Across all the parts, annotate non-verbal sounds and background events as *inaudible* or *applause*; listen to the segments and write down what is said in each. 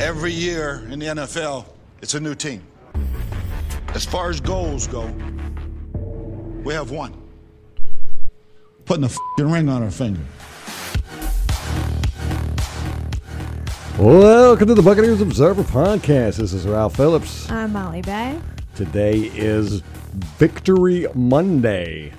Every year in the NFL, it's a new team. As far as goals go, we have one. Putting the f***ing ring on our finger. Welcome to the Buccaneers Observer Podcast. This is Ralph Phillips. I'm Molly Bay. Today is Victory Monday.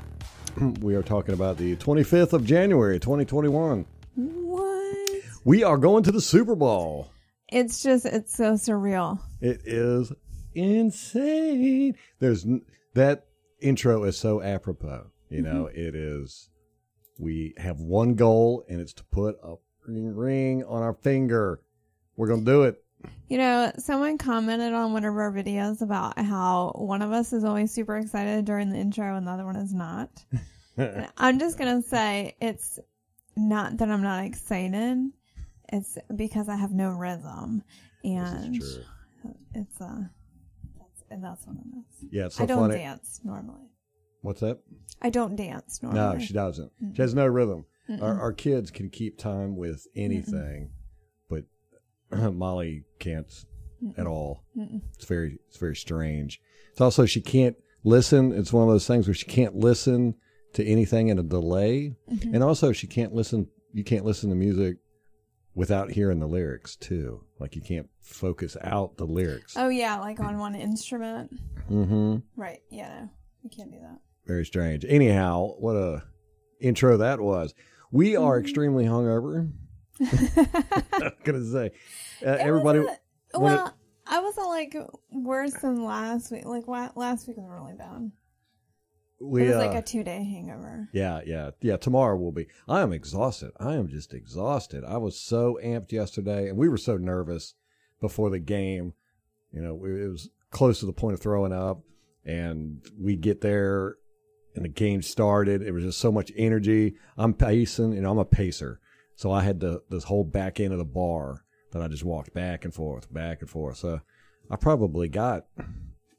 We are talking about the 25th of January, 2021. What? We are going to the Super Bowl. It's just, it's so surreal. It is insane. There's that intro is so apropos. You mm-hmm. know, it is. We have one goal, and it's to put a ring- on our finger. We're gonna do it. You know, someone commented on one of our videos about how one of us is always super excited during the intro and the other one is not. *laughs* I'm just going to say it's not that I'm not excited. It's because I have no rhythm. And This is true. it's, a that's, and that's what it is. Yeah, it's so I don't funny. dance normally. What's that? I don't dance normally. No, she doesn't. She has no rhythm. Our, our kids can keep time with anything, but *clears throat* Molly can't at all. It's very, it's very strange. It's also she can't listen. It's one of those things where she can't listen to anything in a delay, mm-hmm. and also she can't listen. You can't listen to music without hearing the lyrics too. Like you can't focus out the lyrics. Oh, yeah, like on one instrument. Mm-hmm. Right. Yeah, no, you can't do that. Very strange. Anyhow, what a intro that was. We are extremely hungover. I'm *laughs* *laughs* gonna say, uh, everybody. wasn't- it- well, I wasn't like worse than last week. Like last week was really bad. We it was uh, like a two day hangover. yeah, yeah, yeah. Tomorrow will be. I am exhausted. I am just exhausted. I was so amped yesterday, and we were so nervous before the game. You know, it was close to the point of throwing up, and we get there, and the game started. It was just so much energy. I'm pacing, and I'm a pacer, so I had to this whole back end of the bar that I just walked back and forth, back and forth. So I probably got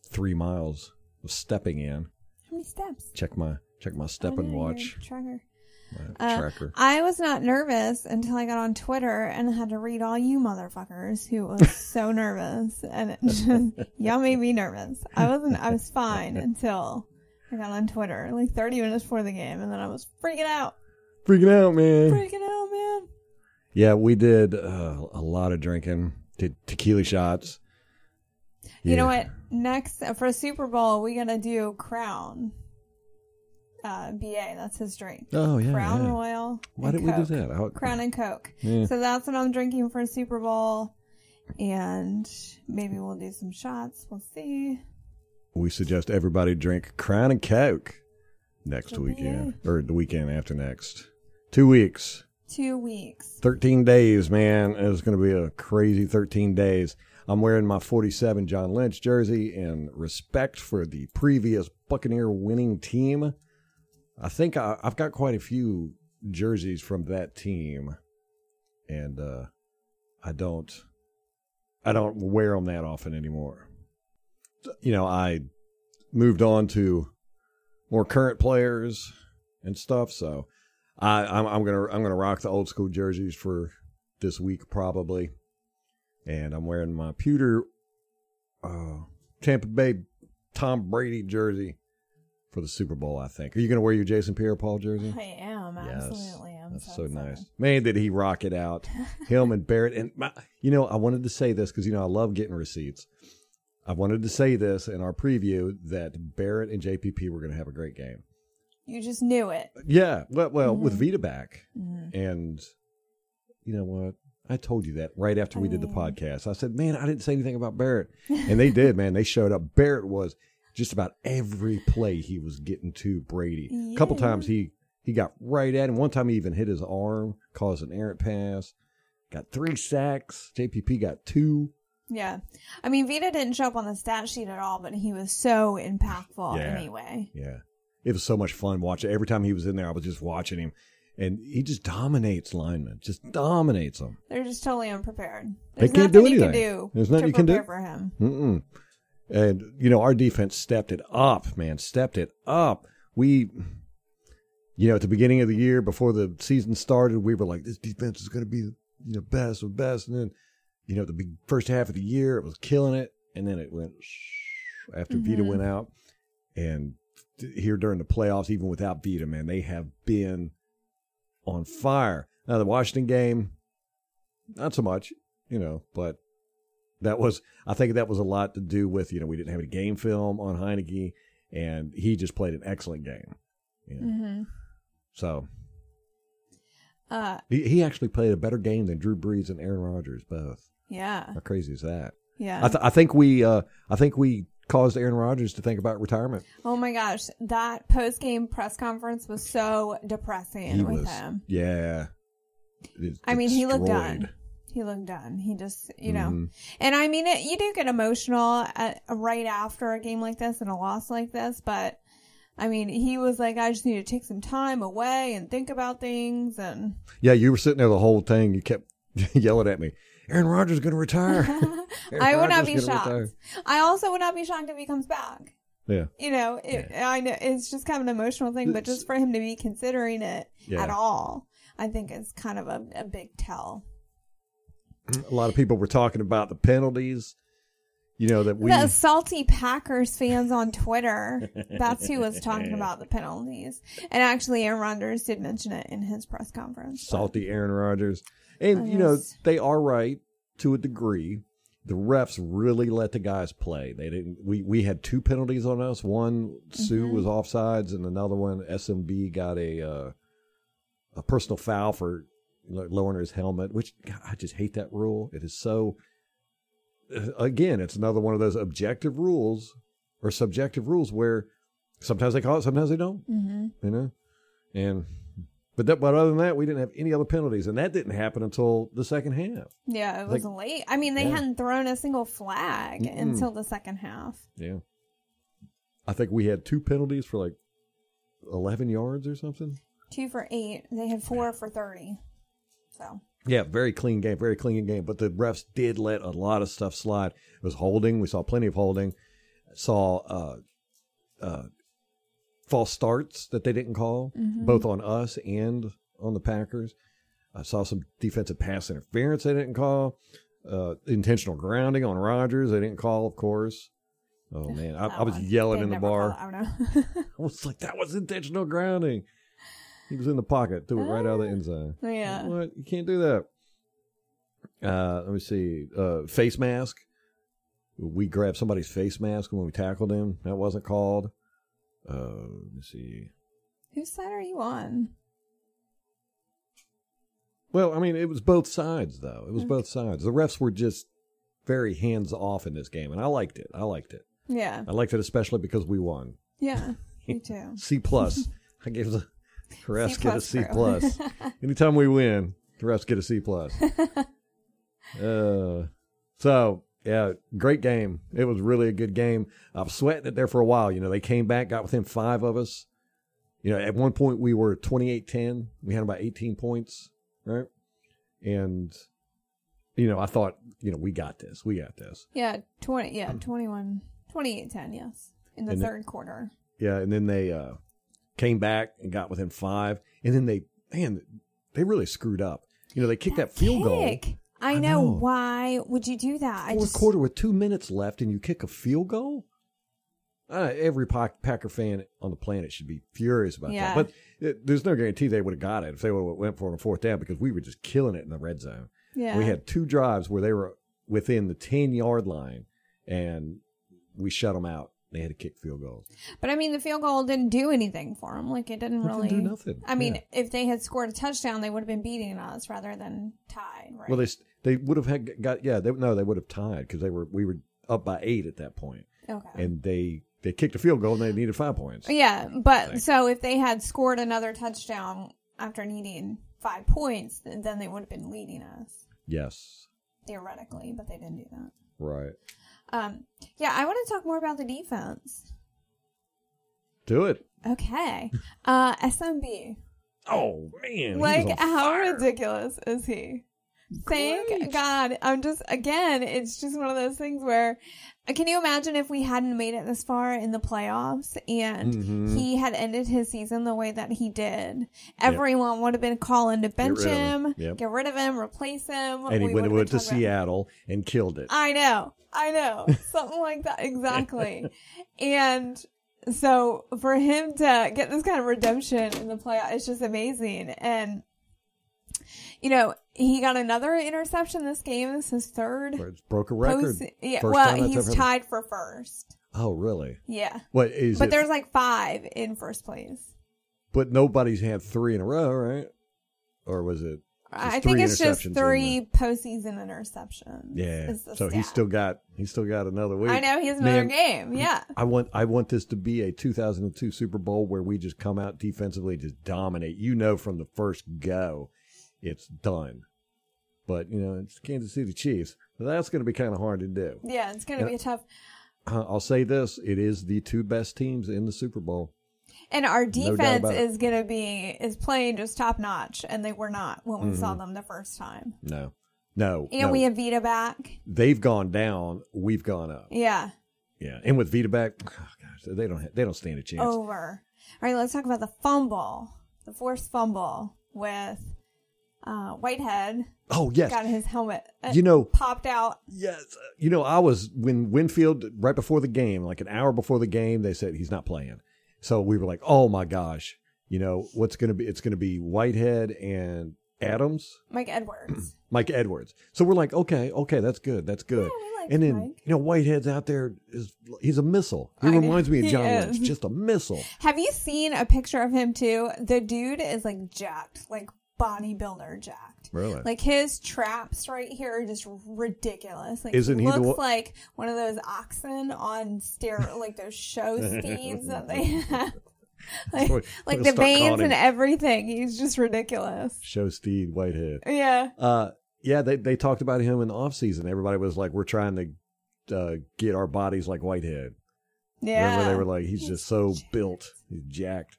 three miles of stepping in. How many steps? Check my check my Oh, and watch Tracker. Uh, tracker. I was not nervous until I got on Twitter and had to read all you motherfuckers who was *laughs* so nervous, and it *laughs* just y'all made me nervous. I wasn't. I was fine until I got on Twitter, like thirty minutes before the game, and then I was freaking out, Freaking out, man. freaking out, man. Yeah, we did uh, a lot of drinking. Did tequila shots. You know what? Next for a Super Bowl, we're gonna do Crown. Uh, BA, that's his drink. Oh yeah. Crown yeah. Royal. Why did we do that? I- Crown and Coke. Yeah. So that's what I'm drinking for a Super Bowl, and maybe we'll do some shots. We'll see. We suggest everybody drink Crown and Coke next weekend or the weekend after next. Two weeks, Two weeks. thirteen days, man. It's going to be a crazy thirteen days. I'm wearing my 47 John Lynch jersey in respect for the previous Buccaneer winning team. I think I, I've got quite a few jerseys from that team, and uh, I don't, I don't wear them that often anymore. You know, I moved on to more current players and stuff, so I, I'm, I'm gonna I'm gonna rock the old school jerseys for this week probably, and I'm wearing my pewter uh, Tampa Bay Tom Brady jersey for the Super Bowl. I think. Are you gonna wear your Jason Pierre-Paul jersey? I am Yes. absolutely. I'm That's so excited. nice. Man, did he rock it out. *laughs* Him and Barrett. And, my, you know, I wanted to say this because, you know, I love getting receipts. I wanted to say this in our preview that Barrett and JPP were going to have a great game. You just knew it. Yeah. Well, well with Mm-hmm. Vita back. And you know what? I told you that right after we did the Oh. podcast. I said, man, I didn't say anything about Barrett. And they did, man. They showed up. Barrett was just about every play he was getting to Brady. A couple times he he got right at him. One time he even hit his arm, caused an errant pass. Got three sacks. JPP got two. Yeah. I mean, Vita didn't show up on the stat sheet at all, but he was so impactful Yeah. anyway. Yeah. It was so much fun watching. Every time he was in there, I was just watching him. And he just dominates linemen, just dominates them. They're just totally unprepared. They There's can't do anything. can do There's nothing you can do. for him. Mm-mm. And you know, our defense stepped it up, man. Stepped it up. We, you know, at the beginning of the year, before the season started, we were like, "This defense is going to be, you know, best of best." And then you know, the big first half of the year, it was killing it, and then it went after Vita Mhm. went out, and here during the playoffs, even without Vita, man, they have been on fire. Now the Washington game, not so much, you know, but that was I think that was a lot to do with you know we didn't have any game film on Heinicke, and he just played an excellent game. You know? hmm So Uh, he, he actually played a better game than Drew Brees and Aaron Rodgers both. yeah, How crazy is that? yeah. I, th- I think we uh, I think we caused Aaron Rodgers to think about retirement. oh my gosh, that post game press conference was so depressing he with was him. yeah. It- I mean, he looked done. He looked done. He just, you know, Mhm. and I mean, it, you do get emotional at, right after a game like this and a loss like this, but I mean, he was like, I just need to take some time away and think about things. And Yeah, you were sitting there the whole thing. You kept *laughs* yelling at me. Aaron Rodgers is going to retire. *laughs* I would not be shocked. retire." I also would not be shocked if he comes back. Yeah, You know, it, I know it's just kind of an emotional thing, but just for him to be considering it Yeah. at all, I think is kind of a, a big tell. a lot of people were talking about the penalties. You know that we the salty Packers fans on Twitter, that's who was talking about the penalties. And actually, Aaron Rodgers did mention it in his press conference. but- salty Aaron Rodgers, and I you know they are right to a degree. The refs really let the guys play. They didn't. We we had two penalties on us. One Suh Mm-hmm. was offsides, and another one SMB got a uh, a personal foul for lo- lowering his helmet. Which God, I just hate that rule. It is so. uh, Again, it's another one of those objective rules or subjective rules where sometimes they call it, sometimes they don't Mm-hmm. you know, and but that, but other than that, we didn't have any other penalties, and that didn't happen until the second half. Yeah, it was Like- late. I mean, they Yeah. hadn't thrown a single flag Mm-mm. until the second half. Yeah, I think we had two penalties for like eleven yards or something. Two for eight. They had four for 30. So, Yeah, very clean game, very clean game. But the refs did let a lot of stuff slide. It was holding. We saw plenty of holding. Saw uh, uh, false starts that they didn't call, both on us and on the Packers. I saw some defensive pass interference they didn't call. Uh, intentional grounding on Rodgers they didn't call, of course. Oh *laughs* man, I, I was yelling in the bar. call. I don't know. *laughs* I was like, that was intentional grounding. He was in the pocket, threw it right out of the end zone. yeah. What? You can't do that. Uh, let me see. Uh, face mask. We grabbed somebody's face mask when we tackled him. That wasn't called. Uh, let me see. Whose side are you on? Well, I mean, it was both sides, though. It was both sides. The refs were just very hands off in this game, and I liked it. I liked it. Yeah. I liked it especially because we won. Yeah. *laughs* Me too. *laughs* C plus. *laughs* I gave the refs get a C plus. Anytime we win, the refs get a C plus. uh, so yeah, great game. It was really a good game. I was sweating it there for a while. You know, they came back, got within five of us. You know, at one point we were 28-10. We had about 18 points, right? And you know, I thought, you know, we got this. We got this. Yeah. 20. Yeah. 21. 28 10. Yes. In the And third quarter. Yeah, and then they uh, came back and got within five, and then they man, they really screwed up. You know, they kicked that, field goal Kick. I I know. know. Why would you do that? Fourth just. quarter with two minutes left, and you kick a field goal. Uh, every Packer fan on the planet should be furious about Yeah. that. But it, there's no guarantee they would have got it if they would have went for it on fourth down because we were just killing it in the red zone. Yeah. We had two drives where they were within the ten yard line, and we shut them out. They had to kick field goals. But I mean, the field goal didn't do anything for them. Like it didn't It didn't really do nothing. I mean, Yeah. if they had scored a touchdown, they would have been beating us rather than tied. Right? Well, they they would have had got yeah. They, no, they would have tied because they were we were up by eight at that point, okay. and they they kicked a field goal and they needed five points. yeah, but so if they had scored another touchdown after needing five points, then then they would have been leading us Yes, theoretically, but they didn't do that. right. Um, yeah, I want to talk more about the defense. Do it. Okay, uh, SMB. Oh man, he was Like, on how fire. ridiculous is he? Thank Great. God. I'm just, again, it's just one of those things where, uh, can you imagine if we hadn't made it this far in the playoffs and Mhm. he had ended his season the way that he did? Everyone would have been calling to bench of him, him. Yep. get rid of him, replace him. And he went, went to Seattle and killed it. I know. I know. *laughs* Something like that. Exactly. *laughs* and so for him to get this kind of redemption in the playoff, it's just amazing. And, you know, he got another interception this game. This is his third. Broke a record. Post- yeah, First well, he's tied for first. Oh, really? Yeah. What is But it? there's like five in first place. But nobody's had three in a row, right? Or was it? I think it's just in three postseason interceptions. Yeah. So he's still got he's still got another week. I know he has another Man, game. Yeah. I want I want this to be a 2002 Super Bowl where we just come out defensively, just dominate. You know, from the first go, it's done. But you know, it's Kansas City Chiefs. That's going to be kind of hard to do. Yeah, it's going to be a tough. I'll say this: it is the two best teams in the Super Bowl. And our defense it. is going to be is playing just top notch, and they were not when we Mm-hmm. saw them the first time. No, no, And no. we have Vita back. they've gone down. We've gone up. Yeah, Yeah, and with Vita back, oh gosh, they don't have, they don't stand a chance. over. All right, let's talk about the fumble, the forced fumble with uh, Whitehead. Oh yes, Got his helmet. uh, you know popped out. Yes. uh, You know, I was when Winfield right before the game, like an hour before the game, they said he's not playing. So we were like, "Oh my gosh." You know, what's going to be it's going to be Whitehead and Adams, Mike Edwards. *clears throat* Mike Edwards. So we're like, "Okay, okay, that's good. That's good." Yeah, like and then, Mike. you know, Whitehead's out there is he's a missile. He I know. reminds me of *laughs* John. Lynch, just a missile. Have you seen a picture of him too? The dude is like jacked, like bodybuilder jacked. Really? Like his traps right here are just ridiculous. Like Isn't he looks one- like one of those oxen on stair like those show *laughs* steeds that they have. *laughs* like We're like the veins and everything. He's just ridiculous. Show Steed Whitehead. Yeah. Uh, yeah, they they talked about him in the off season. Everybody was like, "We're trying to uh, get our bodies like Whitehead." Yeah. Remember, they were like, "He's just so built, he's jacked."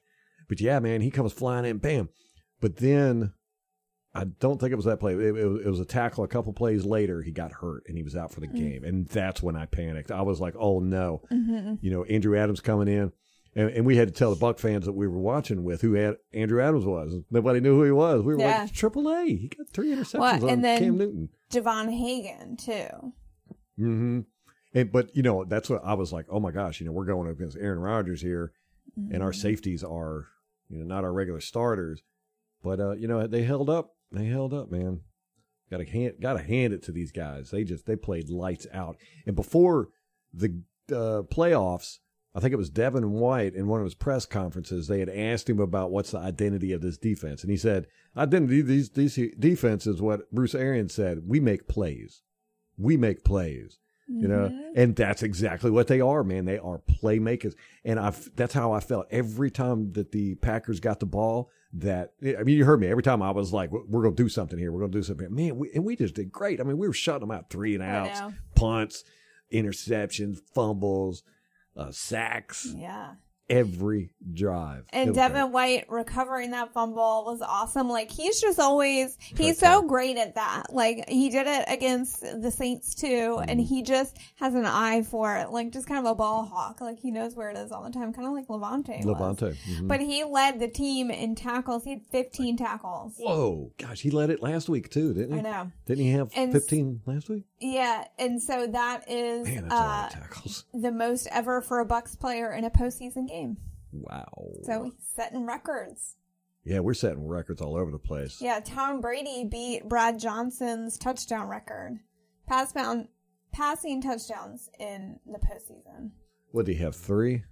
But yeah, man, he comes flying in, bam. But then, I don't think it was that play. It, it was, it was a tackle. A couple plays later, he got hurt and he was out for the Mm. game, and that's when I panicked. I was like, "Oh no!" Mm-hmm. You know, Andrew Adams coming in. And, and we had to tell the Buck fans that we were watching with who had Andrew Adams was. Nobody knew who he was. We were Yeah. like, Triple A. He got three interceptions Well, on and then- Cam Newton. Javon Hagan too. hmm And but you know that's what I was like. Oh my gosh, you know we're going up against Aaron Rodgers here, and our safeties are you know not our regular starters, but uh, you know they held up. They held up, man. Got to hand got to hand it to these guys. They just they played lights out. And before the uh, playoffs, I think it was Devin White in one of his press conferences. They had asked him about what's the identity of this defense, and he said, "Identity of these these defense is what Bruce Arians said. We make plays. We make plays." you know and that's exactly what they are man they are playmakers and i that's how i felt every time that the packers got the ball that i mean you heard me. Every time i was like we're gonna do something here. We're gonna do something. Man we, and we just did great. I mean we were shutting them out three and outs punts interceptions fumbles uh, sacks. Yeah. Every drive And Devin. White recovering that fumble was awesome. Like he's just always he's so great at that. Like he did it against the Saints too, and Mm-hmm. he just has an eye for it. Like just kind of a ball hawk. Like he knows where it is all the time, kind of like Lavonte. Lavonte mhm. But he led the team in tackles. He had 15 tackles. whoa gosh he led it last week too didn't he I know. didn't he have And- 15 last week Yeah, and so that is man that's a lot uh, the most ever for a Bucks player in a postseason game. wow So he's setting records. Yeah, we're setting records all over the place. Yeah, Tom Brady beat Brad Johnson's touchdown record. Pass pound, passing touchdowns in the postseason. What do you have? Three?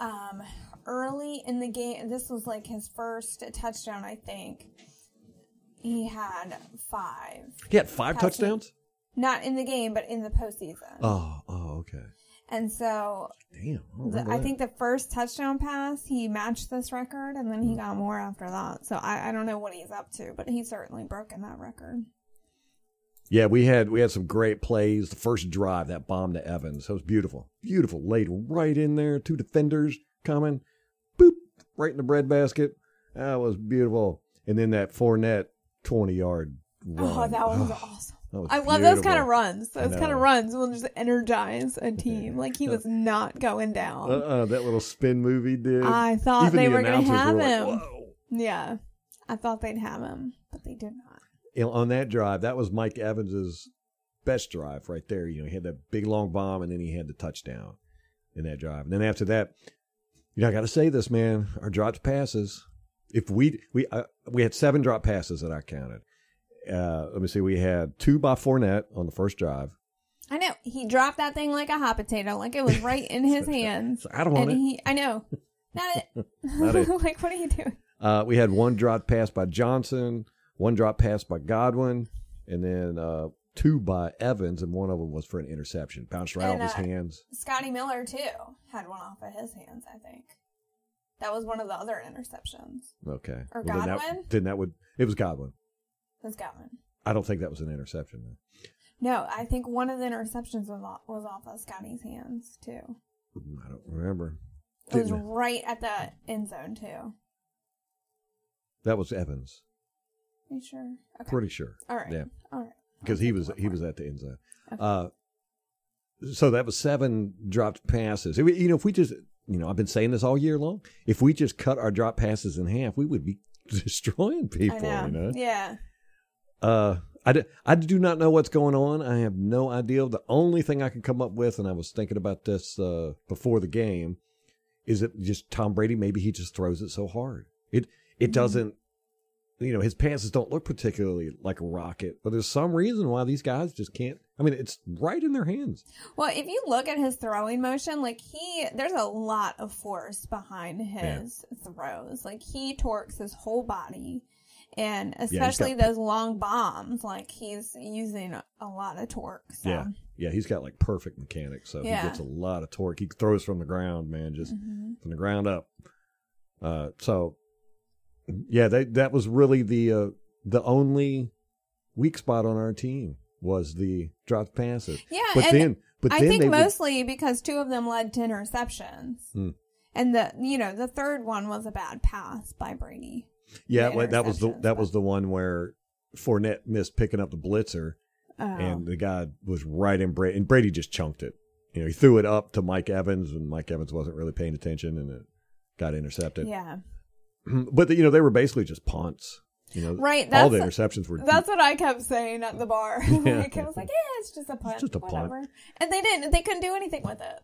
Um, early in the game, this was like his first touchdown, I think. He had five. He had five Passing. touchdowns? Not in the game, but in the postseason. Oh, oh, okay. And so Damn. I, the, I think the first touchdown pass, he matched this record, and then he hmm. got more after that. So I, I don't know what he's up to, but he's certainly broken that record. Yeah, we had we had some great plays. The first drive, that bomb to Evans, that was beautiful. Beautiful. Laid right in there. Two defenders coming. Boop. Right in the breadbasket. That was beautiful. And then that Fournette 20 yard oh, run. Oh, that one was Oh, *sighs* awesome. was I love those kind of runs. Those kind of runs will just energize a team. Like he uh, was not going down. Uh-uh, that little spin move he did. I thought Even they the were going to have like, him. "Whoa." yeah, I thought they'd have him, but they did not. On that drive, that was Mike Evans's best drive right there. You know, he had that big long bomb, and then he had the touchdown in that drive. And then after that, you know, I got to say this, man. Our dropped passes. If we we uh, we had seven drop passes that I counted. Uh, let me see. We had two by Fournette on the first drive. I know he dropped that thing like a hot potato, like it was *laughs* right in his hands. I don't want and it. he, I know, not it. *laughs* Not it. *laughs* like, what are you doing? Uh, we had one drop pass by Johnson, one drop pass by Godwin, and then uh, two by Evans, and one of them was for an interception. Bounced right And, off his uh, hands. Scotty Miller too had one off of his hands. I think that was one of the other interceptions. Okay. or then Godwin? that, then that would it was Godwin. That's Godwin. I don't think that was an interception. Though. No, I think one of the interceptions was off, was off of Scotty's hands too. I don't remember. It was Didn't- right at the end zone too. that was Evans. Are you sure? Okay. Pretty sure. All right. Yeah, All right. because he was he was at the end zone. Okay. Uh, so that was seven dropped passes. It- You know, if we just you know, I've been saying this all year long. If we just cut our drop passes in half, we would be *laughs* destroying people. Know. You know. Yeah. Uh, I, d- I do not know what's going on. I have no idea. The only thing I can come up with, and I was thinking about this uh, before the game, is it just Tom Brady? Maybe he just throws it so hard. It it Mhm. doesn't. You know, his passes don't look particularly like a rocket, but there's some reason why these guys just can't. I mean, it's right in their hands. Well, if you look at his throwing motion, like he, there's a lot of force behind his throws. Like he torques his whole body, and especially got- those long bombs, like he's using a, lot of torque. So. Yeah, yeah, he's got like perfect mechanics, so Yeah. he gets a lot of torque. He throws from the ground, man, just Mhm. from the ground up. Uh, so yeah, they, that was really the uh, the only weak spot on our team was the dropped passes. Yeah, but then but I then think they would- mostly because two of them led to interceptions, Hmm. and the you know the third one was a bad pass by Brady. yeah well, that was the that was the one where Fournette missed picking up the blitzer Oh. and the guy was right in Brady and Brady just chunked it. You know, he threw it up to Mike Evans and Mike Evans wasn't really paying attention and it got intercepted. yeah, *clears throat* But you know, they were basically just punts. You know, Right, All the that's- interceptions were that's what I kept saying at the bar. *laughs* Yeah. like, I was like, yeah, it's just a punt, just a punt. And they didn't. They couldn't do anything with it.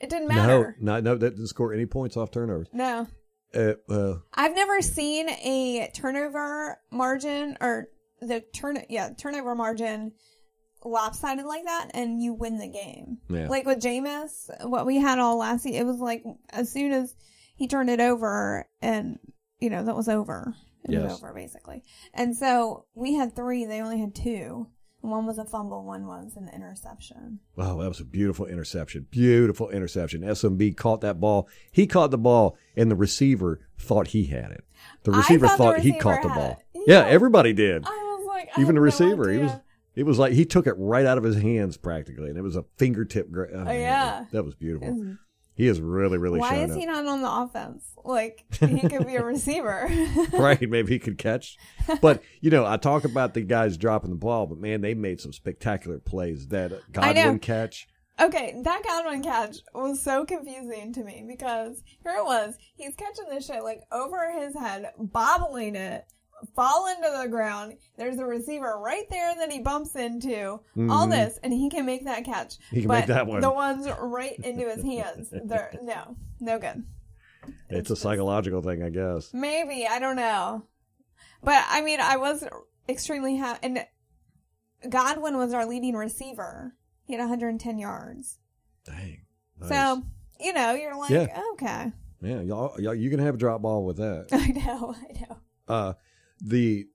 It didn't matter. no, no, that didn't score any points off turnovers. No, Uh, uh, I've never seen a turnover margin or the turn yeah turnover margin lopsided like that, and you win the game. Yeah. Like with Jameis, what we had all last season, it was like as soon as he turned it over, and you know that was over. It Yes. was over basically. And so we had three; they only had two. One was a fumble, one was an interception. Oh, that was a beautiful interception. Beautiful interception. SMB caught that ball. He caught the ball, and the receiver thought he had it. The receiver thought the thought he receiver caught the ball. Yeah, Yeah. everybody did. I was like, I Even the had no receiver. He was. It was like he took it right out of his hands practically, and it was a fingertip. Gra- oh, man, yeah. that was beautiful. He is really, really Why is he up. not on the offense? Like he could be a receiver. *laughs* *laughs* right? Maybe he could catch. But you know, I talk about the guys dropping the ball, but man, they made some spectacular plays. That. Godwin catch. Okay, that Godwin catch was so confusing to me because here it was. He's catching this shit like over his head, bobbling it, fall into the ground. There's a receiver right there that he bumps into. All Mhm. this, and he can make that catch. He can but make that one. The ones right into his hands. They're no, no good. It's a psychological thing, I guess. Maybe I don't know, but I mean, I was extremely happy. And Godwin was our leading receiver. He had 110 yards. Dang. Nice. So you know, you're like, Yeah. okay, yeah, y'all, y'all, you can have a drop ball with that. *laughs* I know, I know. Uh, the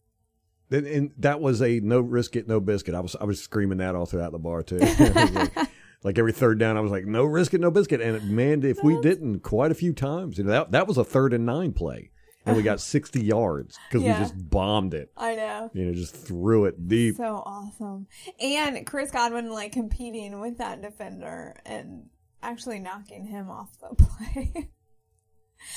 and, and that was a no risk it, no biscuit. I was I was screaming that all throughout the bar too. *laughs* like, like every third down, I was like, no risk it, no biscuit. And man, if we didn't, quite a few times, you know, that that was a third and nine play, and we got *laughs* sixty yards because Yeah. we just bombed it. I know. You know, just threw it deep. So awesome. And Chris Godwin like competing with that defender and actually knocking him off the *laughs* play.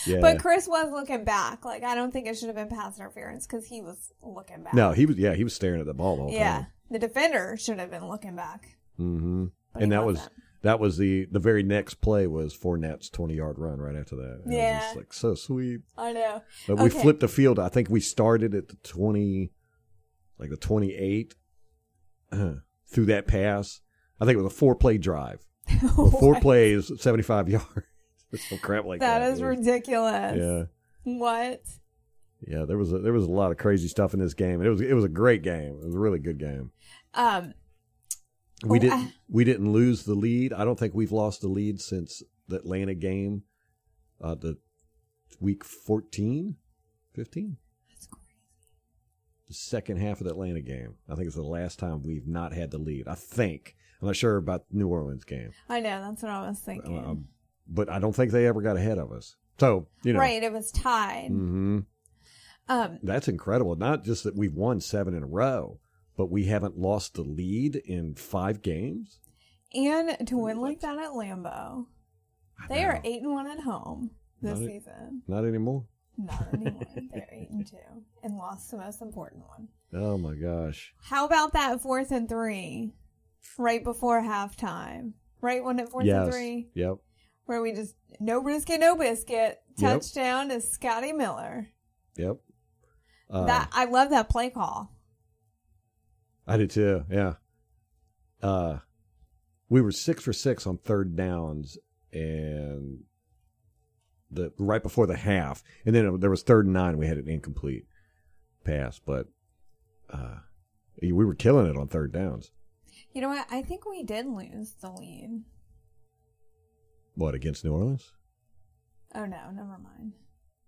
Yeah. But Chris was looking back. Like I don't think it should have been pass interference because he was looking back. no, he was. Yeah, he was staring at the ball the whole Yeah, time. the defender should have been looking back. Mm-hmm. And that was wasn't. that was the the very next play was Fournette's twenty yard run right after that. And Yeah. was like so sweet. I know. But we flipped the field. I think we started at the twenty, like the twenty eight, *clears throat* through that pass. I think it was a *laughs* four play drive. Four plays, seventy five yards. Some crap like that. that is ridiculous. Yeah. What? Yeah, there was a, there was a lot of crazy stuff in this game, and it was it was a great game. It was a really good game. Um. We Oh, didn't I- we didn't lose the lead. I don't think we've lost the lead since the Atlanta game, uh, the week 14, 15? That's crazy. The second half of the Atlanta game. I think it's the last time we've not had the lead. I think. I'm not sure about the New Orleans game, I know. That's what I was thinking. um, but I don't think they ever got ahead of us. So you know, Right. It was tied. hmm Um. That's incredible. Not just that we've won seven in a row, but we haven't lost the lead in five games. And to win like that at Lambeau, they are eight and one at home this Not it- season. Not anymore. Not *laughs* anymore. They're eight and two and lost the most important one. Oh my gosh. How about that fourth and three, right before halftime? Right when it fourth yes. and three, Yep. Where we just no biscuit, no biscuit. Yep. Touchdown to Scotty Miller. Yep. Uh, that I love that play call. I did too. Yeah. Uh, we were six for six on third downs, and the right before the half, and then there was third and nine. We had an incomplete pass, but uh, we were killing it on third downs. You know what? I think we did lose the lead. What against New Orleans? Oh no, never mind.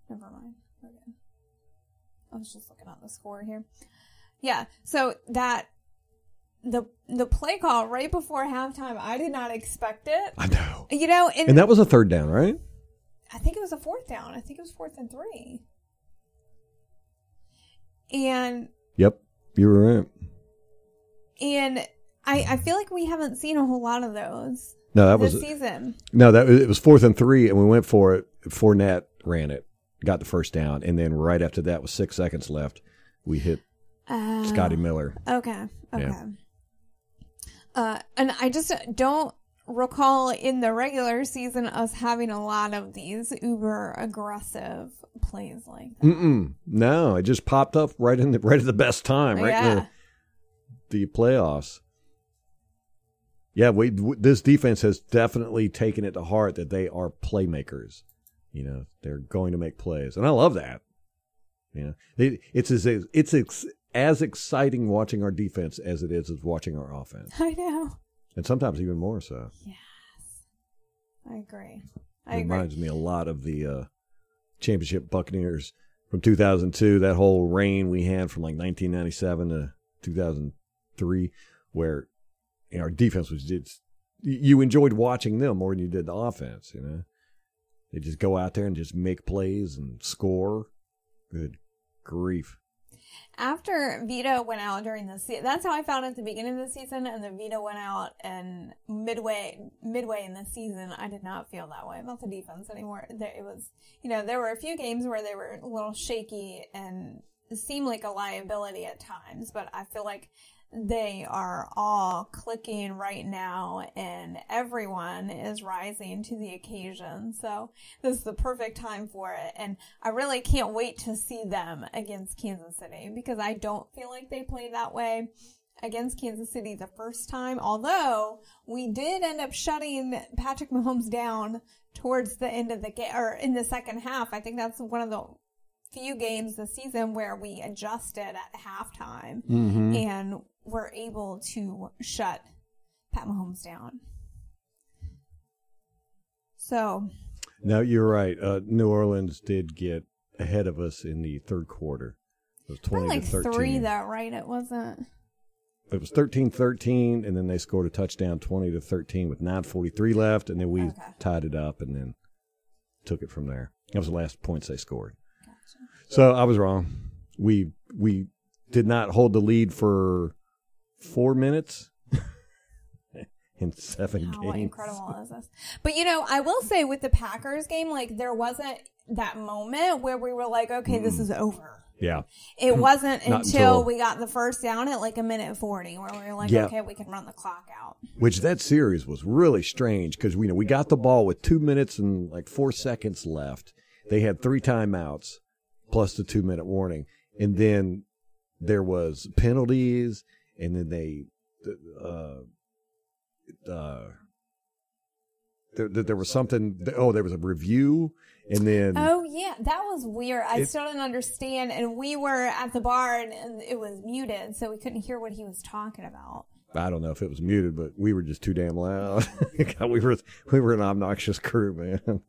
Never mind. Okay. I was just looking at the score here. Yeah, so that the the play call right before halftime, I did not expect it. I know. You know, and, And that was a third down, right? I think it was a fourth down. I think it was fourth and three. And Yep. You were right. and I I feel like we haven't seen a whole lot of those No, that was season. no. That it was fourth and three, and we went for it. Fournette ran it, got the first down, and then right after that, with six seconds left, we hit Uh, Scotty Miller. Okay. Okay. Yeah. Uh, and I just don't recall in the regular season us having a lot of these uber aggressive plays like that. Mm-mm. No, it just popped up right in the right at the best time, right in the, the playoffs. Yeah, we w- this defense has definitely taken it to heart that they are playmakers. You know, they're going to make plays, and I love that. You know, it, it's as it's ex, as exciting watching our defense as it is as watching our offense, I know. and sometimes even more so. Yes. I agree. I It agree. reminds me a lot of the uh, championship Buccaneers from 2002. That whole reign we had from like 1997 to 2003, where you know, our defense was just you enjoyed watching them more than you did the offense. You know, they just go out there and just make plays and score. Good grief! After Vita went out during the season, that's how I found at the beginning of the season, and then Vita went out, and midway midway in the season, I did not feel that way about the defense anymore. There, it was, you know, there were a few games where they were a little shaky and seemed like a liability at times, but I feel like they are all clicking right now and everyone is rising to the occasion. So this is the perfect time for it. And I really can't wait to see them against Kansas City because I don't feel like they played that way against Kansas City the first time. Although we did end up shutting Patrick Mahomes down towards the end of the game or in the second half. I think that's one of the few games this season where we adjusted at halftime Mm-hmm. and were able to shut Pat Mahomes down. So, Now you're right. Uh, New Orleans did get ahead of us in the third quarter. It was 20 probably like to 13. three though, right? It wasn't. it was 13-13 and then they scored a touchdown 20 to 13 with 9:43 left and then we Okay. tied it up and then took it from there. That was the last points they scored. So I was wrong. We we did not hold the lead for 4 minutes. *laughs* in seven How games. incredible is this? But you know, I will say with the Packers game, like there wasn't that moment where we were like, okay, this is over. Yeah. It wasn't Mm. Until, until- we got the first down at like a minute 40 where we were like, Yeah. okay, we can run the clock out. Which that series was really strange because we you know we got the ball with two minutes and like four seconds left. They had three timeouts plus the two minute warning, and then there was penalties, and then they uh uh there, there was something. Oh, there was a review, and then Oh yeah, that was weird. I It- still didn't understand. And we were at the bar and, and it was muted, so we couldn't hear what he was talking about. I don't know if it was muted, but we were just too damn loud. *laughs* God, we were we were an obnoxious crew, man.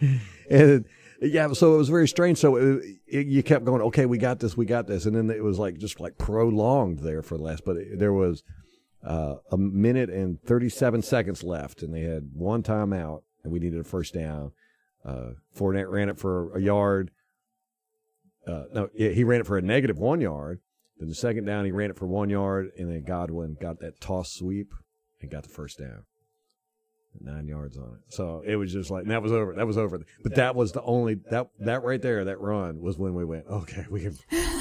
*laughs* and yeah, so it was very strange. So it, it, you kept going, okay, we got this, we got this, and then it was like just like prolonged there for the last. But it, there was uh, a minute and thirty seven seconds left, and they had one timeout, and we needed a first down. Uh, Fournette ran it for a yard. Uh, no, he ran it for a negative one yard. Then the second down, he ran it for one yard, and then Godwin got that toss sweep and got the first down. Nine yards on it. So it was just like that was over. That was over. But that was the only that that right there, that run was when we went, okay, we can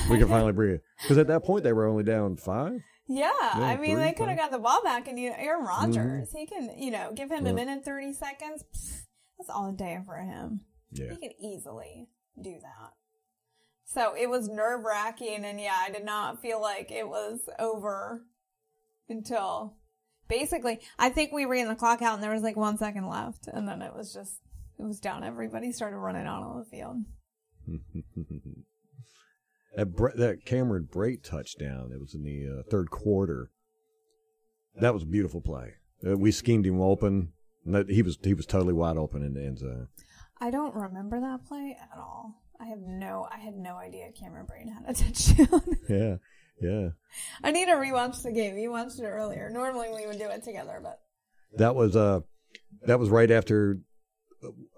we can finally breathe. *laughs* Because at that point they were only down five. Yeah, I mean, three, they could have got the ball back, and you know, Aaron Mm-hmm. Rodgers, he can, you know, give him a minute thirty seconds. Pfft, That's all day for him. Yeah. He could easily do that. So it was nerve wracking, and yeah, I did not feel like it was over until basically, I think we ran the clock out, and there was like one second left, and then it was just it was down. Everybody started running out on the field. *laughs* That Bre- that Cameron Brate touchdown. It was in the uh, third quarter. That was a beautiful play. Uh, we schemed him open. that- He was he was totally wide open in the end zone. I don't remember that play at all. I have no, I had no idea Cameron Brate had a touchdown. *laughs* Yeah, yeah. I need to rewatch the game. You watched it earlier. Normally we would do it together, but That was uh that was right after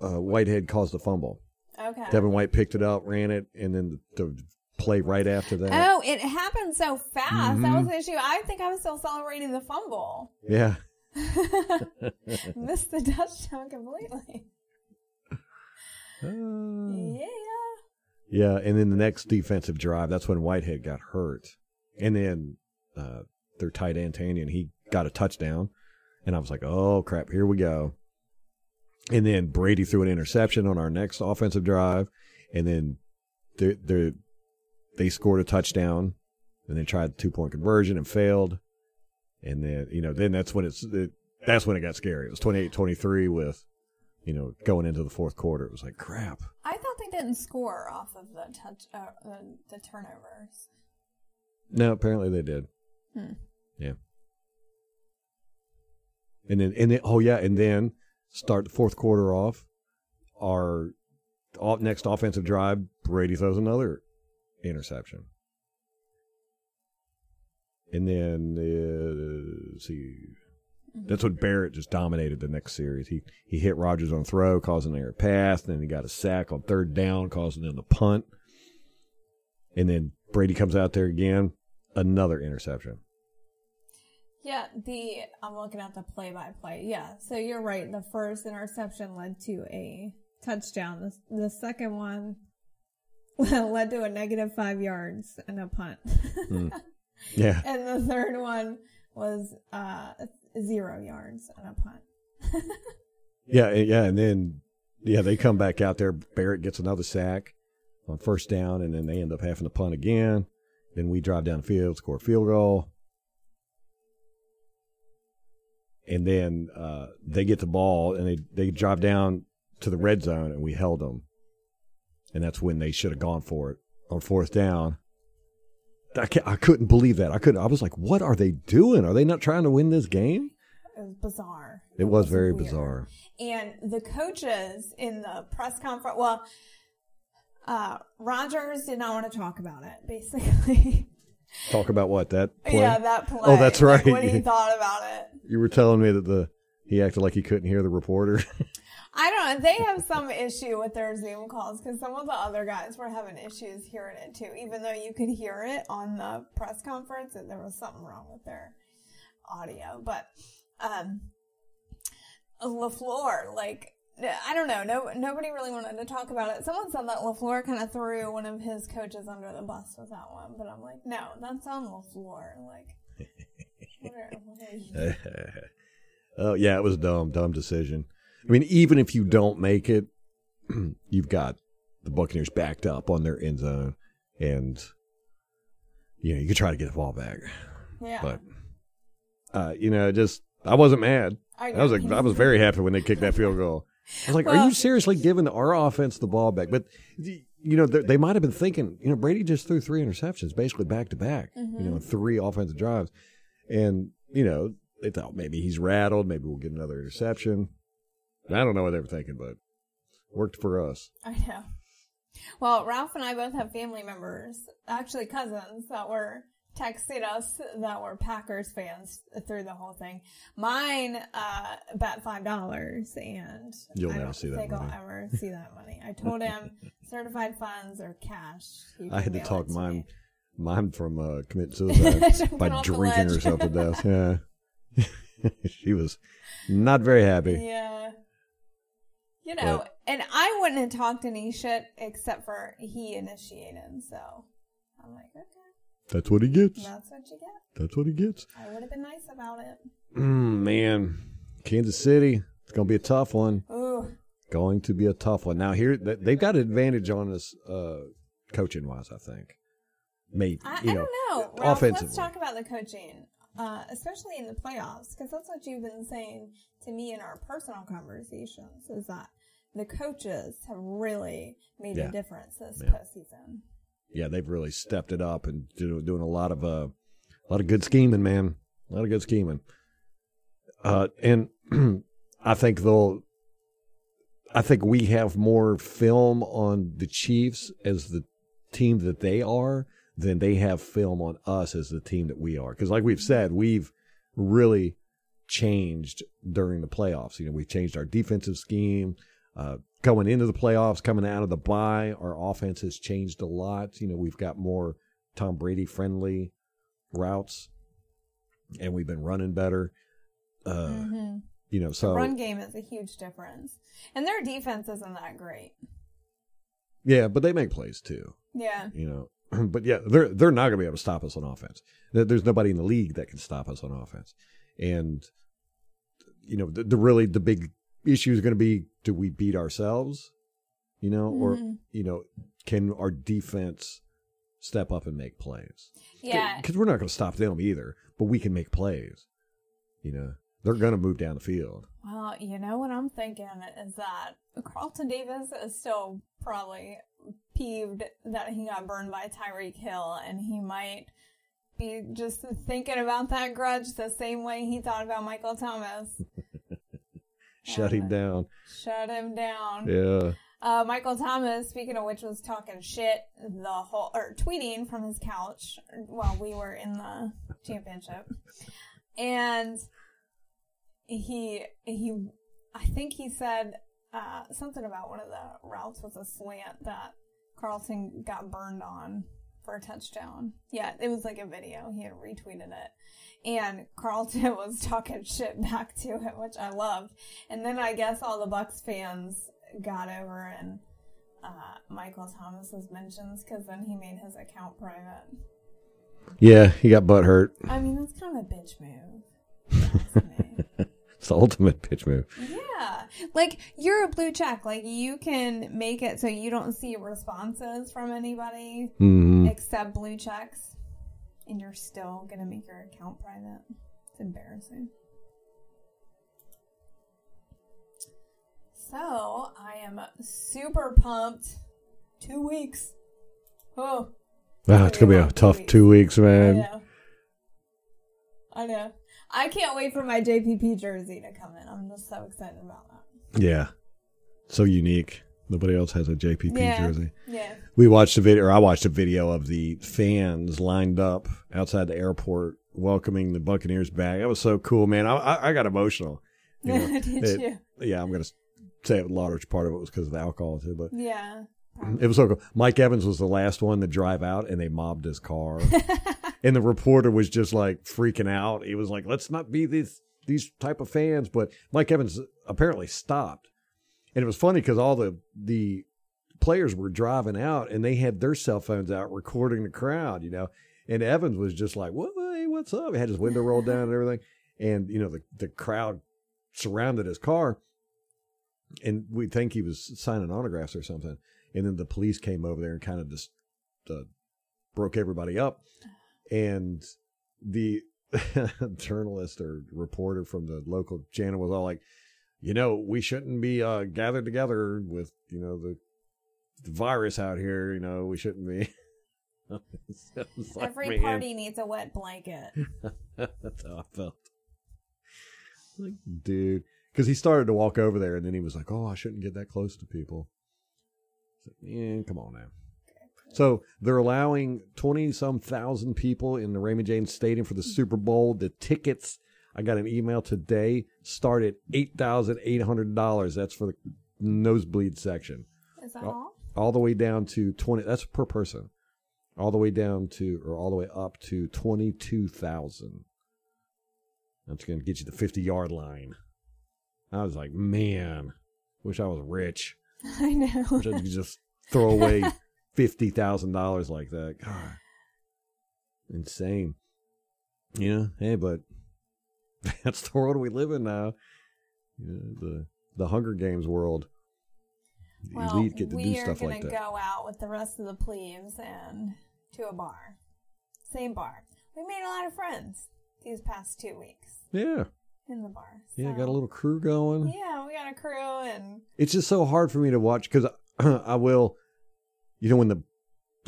uh, Whitehead caused the fumble. okay. Devin White picked it up, ran it, and then the, the play right after that. Oh, it happened so fast. That Mm-hmm. was the issue. I think I was still celebrating the fumble. Yeah, *laughs* Missed the touchdown completely. Uh, Yeah. yeah. And then the next defensive drive, that's when Whitehead got hurt, and then uh, their tight end Tonyan, he got a touchdown, and I was like, oh crap, here we go. And then Brady threw an interception on our next offensive drive, and then they they they scored a touchdown, and then tried the two point conversion and failed, and then you know then that's when it's it, that's when it got scary. It was 28-23 with you know going into the fourth quarter. It was like crap. I thought they didn't score off of the touch, uh, the, the turnovers. No, apparently they did. Hmm. Yeah. And then and then oh yeah, and then start the fourth quarter off. Our off, next offensive drive, Brady throws another interception. And then uh, let's see, that's what Barrett just dominated the next series. He he hit Rodgers on throw, causing an air pass. Then he got a sack on third down, causing them to punt. And then Brady comes out there again, another interception. Yeah, the I'm looking at the play by play. Yeah, so you're right. The first interception led to a touchdown. The, the second one *laughs* led to a negative five yards and a punt. *laughs* Yeah. and the third one was uh, zero yards and a punt. *laughs* Yeah, yeah, and then yeah, they come back out there. Barrett gets another sack on first down, and then they end up having to punt again. Then we drive down the field, score a field goal, and then uh, they get the ball and they they drive down to the red zone, and we held them, and that's when they should have gone for it on fourth down. I, can't, I couldn't believe that. I couldn't. I was like, "What are they doing? Are they not trying to win this game?" It was bizarre. It was very weird. bizarre. And the coaches in the press conference, well, uh, Rodgers did not want to talk about it, basically. *laughs* Talk about what that. Play? yeah, that play. Oh, that's like, right. what he thought about it. You were telling me that the he acted like he couldn't hear the reporter. *laughs* I don't know. They have some issue with their Zoom calls because some of the other guys were having issues hearing it too. Even though you could hear it on the press conference, and there was something wrong with their audio. But um, Lafleur, like I don't know, no nobody really wanted to talk about it. Someone said that Lafleur kind of threw one of his coaches under the bus with that one, but I'm like, no, that's on Lafleur. Like, what are, what are you? oh yeah, it was a dumb, dumb decision. I mean, even if you don't make it, *clears throat* you've got the Buccaneers backed up on their end zone, and you know you could try to get the ball back, Yeah, but uh, you know, just I wasn't mad. I I was like, I was very happy when they kicked that field goal. I was like, are you seriously giving our offense the ball back? But you know, they, they might have been thinking, you know, Brady just threw three interceptions, basically back to back. You Mm-hmm. know, three offensive drives, and you know, they thought maybe he's rattled, maybe we'll get another interception. I don't know what they were thinking, but worked for us. I know. Well, Ralph and I both have family members, actually cousins, that were texting us that were Packers fans through the whole thing. Mine uh, bet five dollars, and You'll I never don't see that think money. I'll ever see that money. I told him *laughs* certified funds or cash. I had to talk to mine, me. mine from uh, committing *laughs* suicide by drinking herself to death. *laughs* Yeah, she was not very happy. Yeah. You know, But- and I wouldn't have talked any shit except for he initiated, so I'm like, okay, That's what he gets. that's what you get. That's what he gets. I would have been nice about it. Mm, man, Kansas City. It's going to be a tough one. Ooh, Going to be a tough one. Now here they've got an advantage on us, uh, coaching wise. I think. Maybe I, you I know, don't know. Ralph, offensively. let's talk about the coaching, uh, especially in the playoffs, because that's what you've been saying to me in our personal conversations. Is that the coaches have really made Yeah. a difference this Yeah. postseason. Yeah, they've really stepped it up and do, doing a lot of uh, a lot of good scheming, man. A lot of good scheming. Uh, and *clears throat* I think they'll. I think we have more film on the Chiefs as the team that they are than they have film on us as the team that we are. Because, like we've said, we've really changed during the playoffs. You know, we've changed our defensive scheme. Uh, going into the playoffs, coming out of the bye, our offense has changed a lot. You know, we've got more Tom Brady friendly routes, and we've been running better. Uh, hmm You know, so Run game is a huge difference, and their defense isn't that great. yeah, but they make plays too. Yeah, You know, *clears throat* but yeah, they're they're not going to be able to stop us on offense. There's nobody in the league that can stop us on offense, and you know, the, the really the big issue is going to be: do we beat ourselves? You know, or Mhm. you know, can our defense step up and make plays? yeah. because we're not going to stop them either, but we can make plays. You know, they're going to move down the field. Well, you know what I'm thinking is that Carlton Davis is still probably peeved that he got burned by Tyreek Hill, and he might be just thinking about that grudge the same way he thought about Michael Thomas. *laughs* Shut him down. Shut him down. Yeah. Uh, Michael Thomas, speaking of which, was talking shit the whole or tweeting from his couch while we were in the championship, and he he I think he said uh, something about one of the routes was a slant that Carlton got burned on for a touchdown. Yeah, it was like a video. He had retweeted it. And Carlton *laughs* was talking shit back to it, which I loved. And then I guess all the Bucs fans got over and uh, Michael Thomas's mentions because then he made his account private. Yeah, he got butt hurt. I mean, that's kind of a bitch move. *laughs* It's the ultimate pitch move. Yeah. Like you're a blue check. Like you can make it so you don't see responses from anybody hmm except blue checks. And you're still gonna make your account private. It's embarrassing. So I am super pumped. Two weeks. Oh, Wow, it's gonna be a tough weeks. two weeks, man. I know. I know. I can't wait for my JPP jersey to come in. I'm just so excited about that. Yeah, so unique. Nobody else has a JPP Yeah. jersey. Yeah. We watched a video, or I watched a video of the fans lined up outside the airport welcoming the Buccaneers back. That was so cool, man. I I, I got emotional. *laughs* You know, Did it- you? Yeah, I'm gonna say a large part of it was because of the alcohol too, but Yeah. It was so cool. Mike Evans was the last one to drive out, and they mobbed his car. *laughs* and the reporter was just like freaking out. He was like, "Let's not be this these type of fans, but Mike Evans apparently stopped. And it was funny because all the the players were driving out and they had their cell phones out recording the crowd, you know. And Evans was just like, "What? Hey, what's up?" He had his window rolled down and everything. And you know, the the crowd surrounded his car, and we think he was signing autographs or something. And then the police came over there and kind of just uh, broke everybody up. And the *laughs* journalist or reporter from the local channel was all like, you know, we shouldn't be uh, gathered together with, you know, the, the virus out here. You know, we shouldn't be. *laughs* like, Every man, party needs a wet blanket. *laughs* That's how I felt. Like, dude. Because he started to walk over there and then he was like, oh, I shouldn't get that close to people. Yeah, come on now. So they're allowing 20 some thousand people in the Raymond James Stadium for the Super Bowl. The tickets, I got an email today, start at $8,800. That's for the nosebleed section. Is that Oh. all? All the way down to 20, that's per person. All the way down to, or all the way up to 22,000. That's going to get you the 50 yard line. I was like, man, wish I was rich. *laughs* I know. Wish I could just throw away *laughs* fifty thousand dollars like that. God, insane. Yeah, hey, but *laughs* that's the world we live in now. You know, the the Hunger Games world. The Well, elite get to we are gonna go out with the rest of the plebes and to a bar, same bar. We made a lot of friends these past two weeks Yeah, in the bar. yeah, got a little crew going. Yeah, we got a crew and It's just so hard for me to watch because *clears throat* I will, you know, when the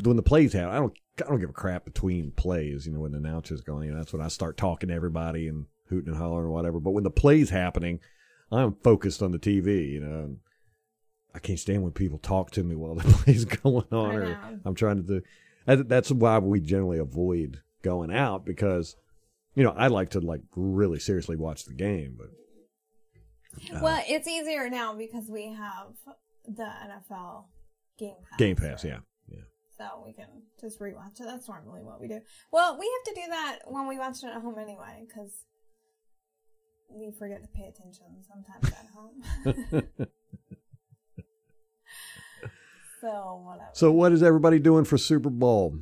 when the plays happen, I don't I don't give a crap between plays. You know, when the announcer's going, you know, that's when I start talking to everybody and hooting and hollering or whatever. But when the play's happening, I'm focused on the TV. You know, and I can't stand when people talk to me while the *laughs* play's going on, or. I'm trying to do. That's why we generally avoid going out because, you know, I like to like really seriously watch the game, but Uh, well, it's easier now because we have the NFL Game Pass. Game Pass, right? yeah, yeah. So we can just rewatch it. That's normally what we do. Well, we have to do that when we watch it at home anyway, because we forget to pay attention sometimes at home. *laughs* *laughs* so whatever. So, what is everybody doing for Super Bowl?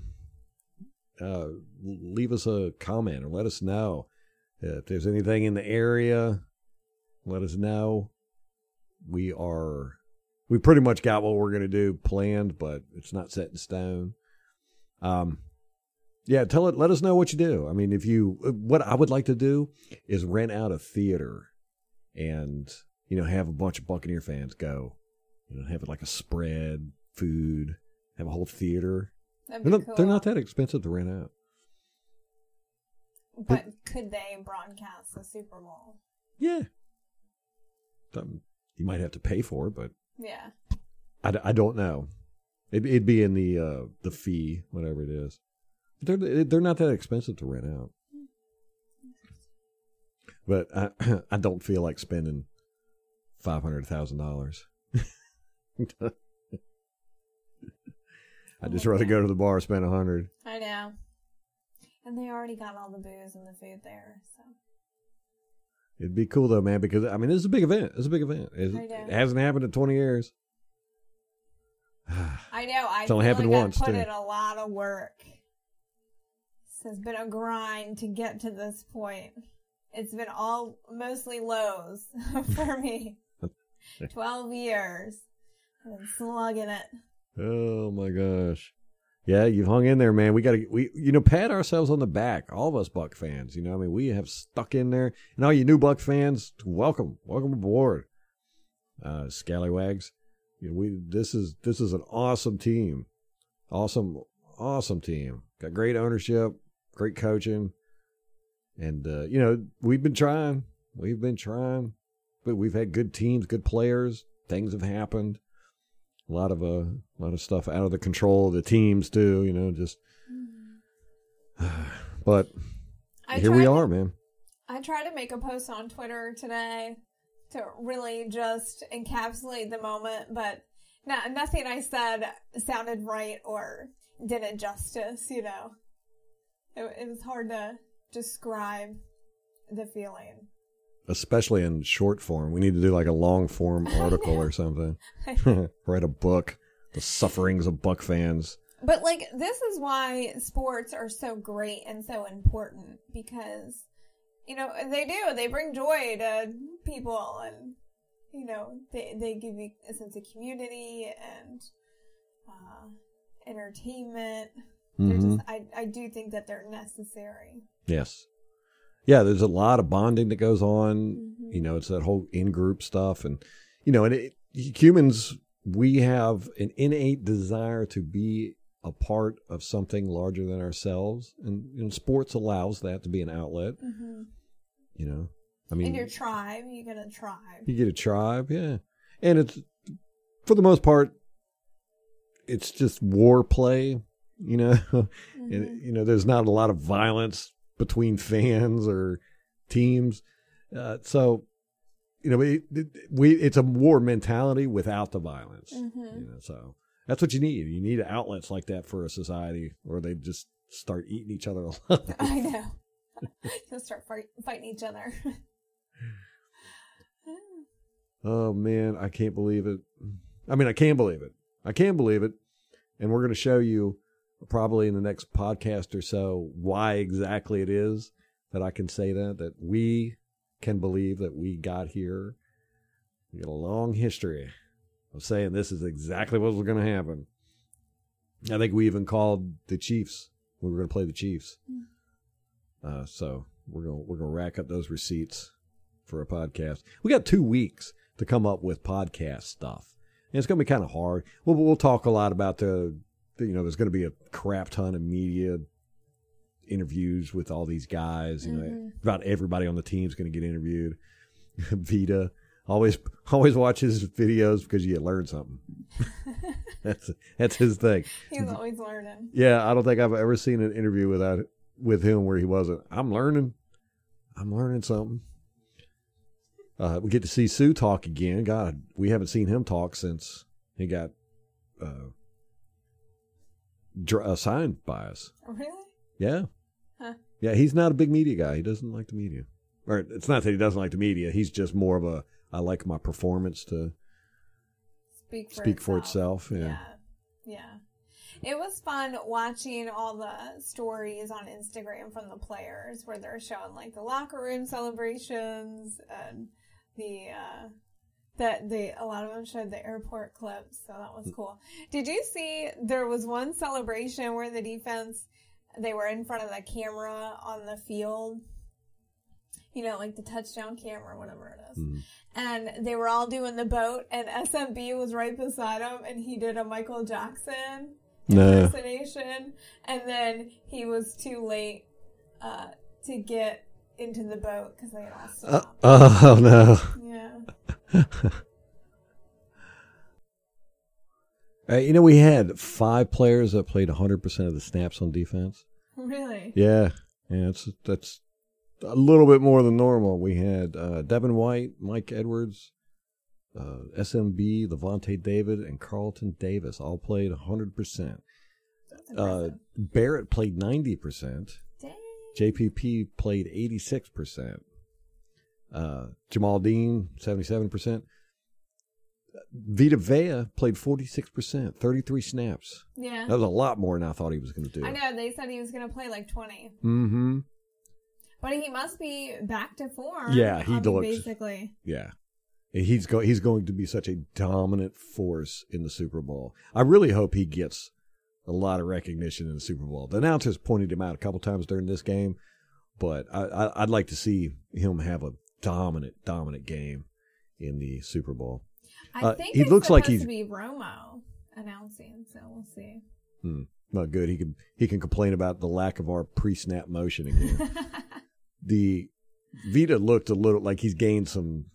Uh, leave us a comment or let us know if there's anything in the area. Let us know. We are, we pretty much got what we're going to do planned, but it's not set in stone. Um, yeah, tell it. Let us know what you do. I mean, if you, what I would like to do is rent out a theater, and you know, have a bunch of Buccaneer fans go. You know, have it like a spread, food, have a whole theater. They're not, they're not that expensive to rent out. But could they broadcast the Super Bowl? Yeah. Um, you might have to pay for it, but Yeah. I, I don't know. It, it'd be in the uh, the fee, whatever it is. They're they're not that expensive to rent out. But I *clears throat* I don't feel like spending five hundred thousand dollars. *laughs* I'd just rather go to the bar and spend a hundred. I know. And they already got all the booze and the food there, so It'd be cool though, man, because I mean, this is a big event. It's a big event. It's, it hasn't happened in twenty years. *sighs* I know. I It's only happened like once, I put too. in a lot of work. This has been a grind to get to this point. It's been all mostly lows *laughs* for me. *laughs* Twelve years. I've been slugging it. Oh my gosh. Yeah, you've hung in there, man. We got to we you know pat ourselves on the back. All of us Buck fans, you know. I mean, we have stuck in there. And all you new Buck fans, welcome, welcome aboard. Uh Scallywags. You know, we this is this is an awesome team. Awesome awesome team. Got great ownership, great coaching. And uh, you know, we've been trying. We've been trying. But we've had good teams, good players. Things have happened a lot of uh, a lot of stuff out of the control of the teams too. You know, just. *sighs* but I here we are, man. I tried to make a post on Twitter today to really just encapsulate the moment, but no, nothing I said sounded right or did it justice, you know. It, it was hard to describe the feeling. Especially in short form. We need to do like a long form *laughs* article or something. *laughs* *laughs* Write a book, The Sufferings of Buck Fans. But like this is why sports are so great and so important because you know they do they bring joy to people and you know they they give you a sense of community and uh, entertainment. Mhm. just I I do think that they're necessary. Yes. Yeah, there's a lot of bonding that goes on. Mhm. You know, it's that whole in group stuff. And, you know, and it, humans, we have an innate desire to be a part of something larger than ourselves. And, you know, sports allows that to be an outlet, Mm-hmm. you know. I mean, In your tribe, you get a tribe. you get a tribe, yeah. And it's, for the most part, it's just war play, you know. *laughs* Mm-hmm. And, you know, there's not a lot of violence between fans or teams. Uh, so, you know, it, it, we it's a war mentality without the violence. Mm-hmm. You know, so that's what you need. You need outlets like that for a society, or they just start eating each other *laughs* alive. I know. *laughs* You'll start fight, fighting each other. *laughs* oh man, I can't believe it. I mean, I can't believe it. I can't believe it, and we're going to show you probably in the next podcast or so why exactly it is that I can say that that we can believe that we got here. We got a long history of saying this is exactly what was going to happen. I think we even called the Chiefs. We were going to play the Chiefs. Uh, so we're going to we're going to rack up those receipts for a podcast. We got two weeks to come up with podcast stuff, and it's going to be kind of hard. We'll we'll talk a lot about the you know there's going to be a crap ton of media interviews with all these guys. You know, about everybody on the team is going to get interviewed. *laughs* Vita always always watch his videos because you learn something. *laughs* that's that's his thing. He's always learning. Yeah, I don't think I've ever seen an interview without with him where he wasn't. I'm learning. I'm learning something. Uh, we get to see Suh talk again. God, we haven't seen him talk since he got uh, dr- uh, signed by us. Really? Yeah. Huh. Yeah, he's not a big media guy. He doesn't like the media. Or it's not that he doesn't like the media. He's just more of a I like my performance to Speak for speak for itself. itself. Yeah. Yeah. Yeah. It was fun watching all the stories on Instagram from the players where they're showing like the locker room celebrations and the uh that they a lot of them showed the airport clips, so that was cool. Did you see there was one celebration where the defense they were in front of the camera on the field? You know, like the touchdown camera, whatever it is Mhm. and they were all doing the boat, and SMB was right beside him, and he did a Michael Jackson No. impersonation, and then he was too late uh, to get into the boat because they had all Uh, stopped. oh no. yeah, *laughs* Uh, you know, we had five players that played 100% of the snaps on defense. really. Yeah. Yeah, it's, that's a little bit more than normal. We had uh, Devin White, Mike Edwards, uh, SMB, Lavonte David, and Carlton Davis all played 100%. That's Uh. Barrett played 90%. Dang. JPP played 86%. Uh, Jamel Dean, 77%. Vita Vea played 46%, 33 snaps. Yeah. That was a lot more than I thought he was going to do. I know they said he was going to play like twenty, Mm-hmm. but he must be back to form. Yeah, he I mean, looks- basically. Yeah. He's go- he's going to be such a dominant force in the Super Bowl. I really hope he gets a lot of recognition in the Super Bowl. The announcers pointed him out a couple times during this game, but I, I, I'd like to see him have a dominant, dominant game in the Super Bowl. I Uh, think he it's looks like supposed he's- to be Romo announcing, so we'll see. Hmm. Not good. He can he can complain about the lack of our pre-snap motion again. *laughs* the Vita looked a little like he's gained some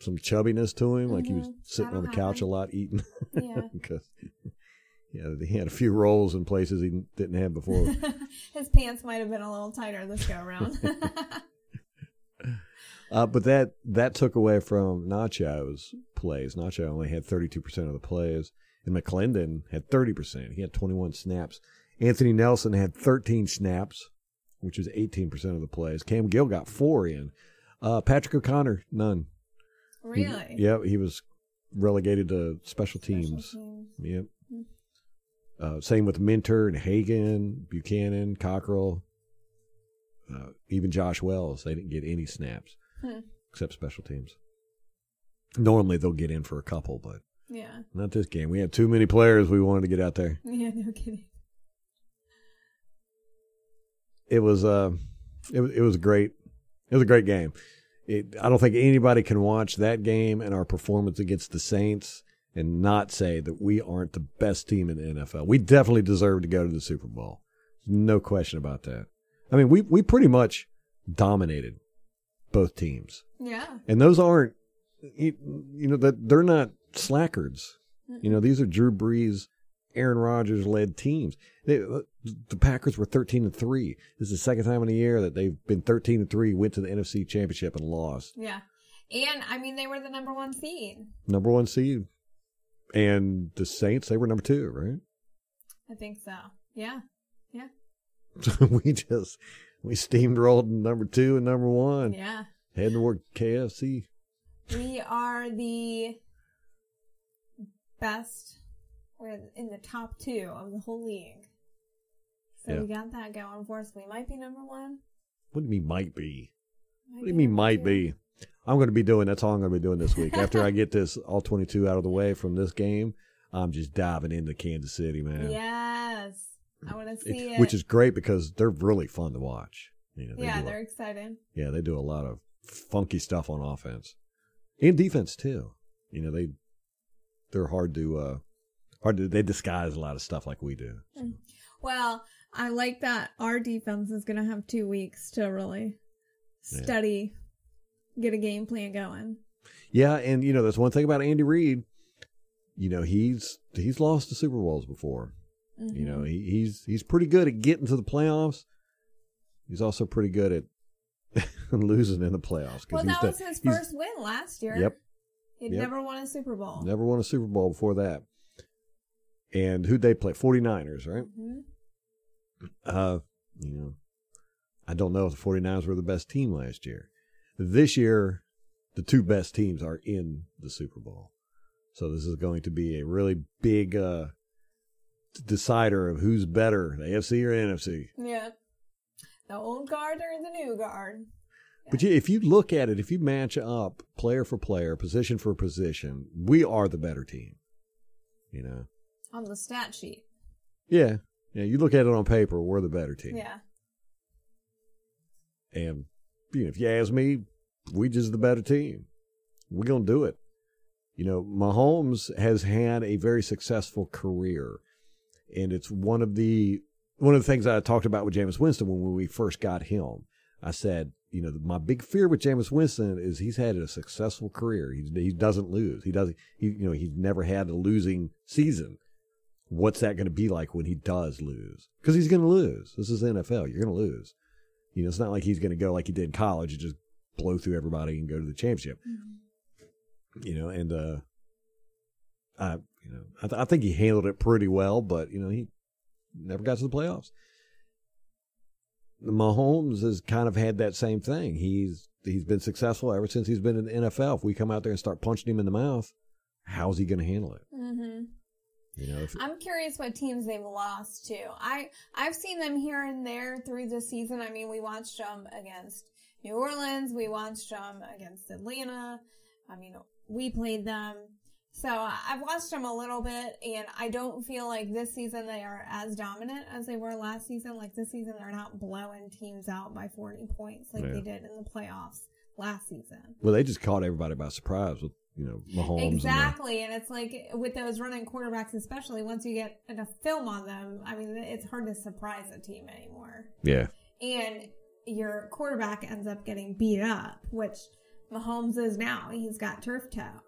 some chubbiness to him, like he was Mhm. sitting on the couch a lot eating. Yeah. *laughs* because yeah, he had a few rolls in places he didn't have before. *laughs* His pants might have been a little tighter this go around. Uh, but that that took away from Nacho's plays. Nacho only had thirty two percent of the plays, and McLendon had thirty percent. He had twenty one snaps. Anthony Nelson had thirteen snaps, which was eighteen percent of the plays. Cam Gill got four in. Uh, Patrick O'Connor, none. He- Really? yeah, he was relegated to special Special teams. teams. Yep. Hmm. Uh, same with Minter and Hagan, Bucannon, Cockrell, uh, even Josh Wells. They didn't get any snaps Hmm. except special teams. Normally they'll get in for a couple, but Yeah. not this game. We had too many players we wanted to get out there. *laughs* Yeah, no kidding. It was uh, it was it was great. It was a great game. It, I don't think anybody can watch that game and our performance against the Saints and not say that we aren't the best team in the NFL. We definitely deserve to go to the Super Bowl. No question about that. I mean, we we pretty much dominated both teams, Yeah. and those aren't you, you know that they're not slackers. You know, these are Drew Brees, Aaron Rodgers led teams. They, uh, the Packers were thirteen and three. This is the second time in a year that they've been thirteen and three. Went to the NFC Championship and lost. Yeah. And I mean, they were the number one seed. Number one seed, and the Saints they were number two, right? I think so. Yeah. Yeah. So *laughs* we just we steamrolled in number two and number one, Yeah. heading toward KFC. We are the best. We're in the top two of the whole league. So Yeah. we got that going for us. We might be number one. What do you mean might be? Might What do you mean might two. be? I'm going to be doing. That's all I'm going to be doing this week. *laughs* After I get this all 22 out of the way from this game, I'm just diving into Kansas City, man. Yes. I want to see it. which is great because they're really fun to watch. You know, they yeah, they're excited. yeah, they do a lot of funky stuff on offense and defense too. You know, they they're hard two uh hard to they disguise a lot of stuff like we do. Well, I like that our defense is going to have two weeks to really Yeah. study, get a game plan going. Yeah, and you know that's one thing about Andy Reid. You know he's he's lost to Super Bowls before. You know he, he's he's pretty good at getting to the playoffs. He's also pretty good at *laughs* losing in the playoffs. Well, he's that was his he's first win last year. Yep. He'd Yep. never won a Super Bowl. Never won a Super Bowl before that. And who'd they play? 49ers, right? Mhm. Uh, you know, I don't know if the 49ers were the best team last year. This year, the two best teams are in the Super Bowl. So this is going to be a really big uh, decider of who's better, the AFC or NFC. Yeah. The old guard or the new guard. But if you look at it, if you match up player for player, position for position, we are the better team. You know? On the stat sheet. Yeah. Yeah. You look at it on paper, we're the better team. Yeah. And you know, if you ask me, we just the better team. We're gonna do it. You know, Mahomes has had a very successful career, and it's one of the one of the things I talked about with Jameis Winston when we first got him. I said, you know, my big fear with Jameis Winston is he's had a successful career. He he doesn't lose. He doesn't. He you know he's never had a losing season. What's that going to be like when he does lose? Because he's going to lose. This is the NFL. You're going to lose. You know, it's not like he's going to go like he did in college and just blow through everybody and go to the championship. You know, and uh, I, you know, I, th- I think he handled it pretty well, but you know, he never got to the playoffs. Mahomes has kind of had that same thing. He's he's been successful ever since he's been in the NFL. If we come out there and start punching him in the mouth, how's he going to handle it? hmm You know, if, I'm curious what teams they've lost to. I I've seen them here and there through the season. I mean, we watched them against New Orleans. We watched them against Atlanta. I mean, we played them. So I've watched them a little bit, and I don't feel like this season they are as dominant as they were last season. Like this season, they're not blowing teams out by 40 points like Yeah. they did in the playoffs last season. well, they just caught everybody by surprise with you know Mahomes. and Exactly, and it's like with those running quarterbacks, especially once you get enough film on them. I mean, it's hard to surprise a team anymore. yeah. And your quarterback ends up getting beat up, which Mahomes is now. He's got turf toe,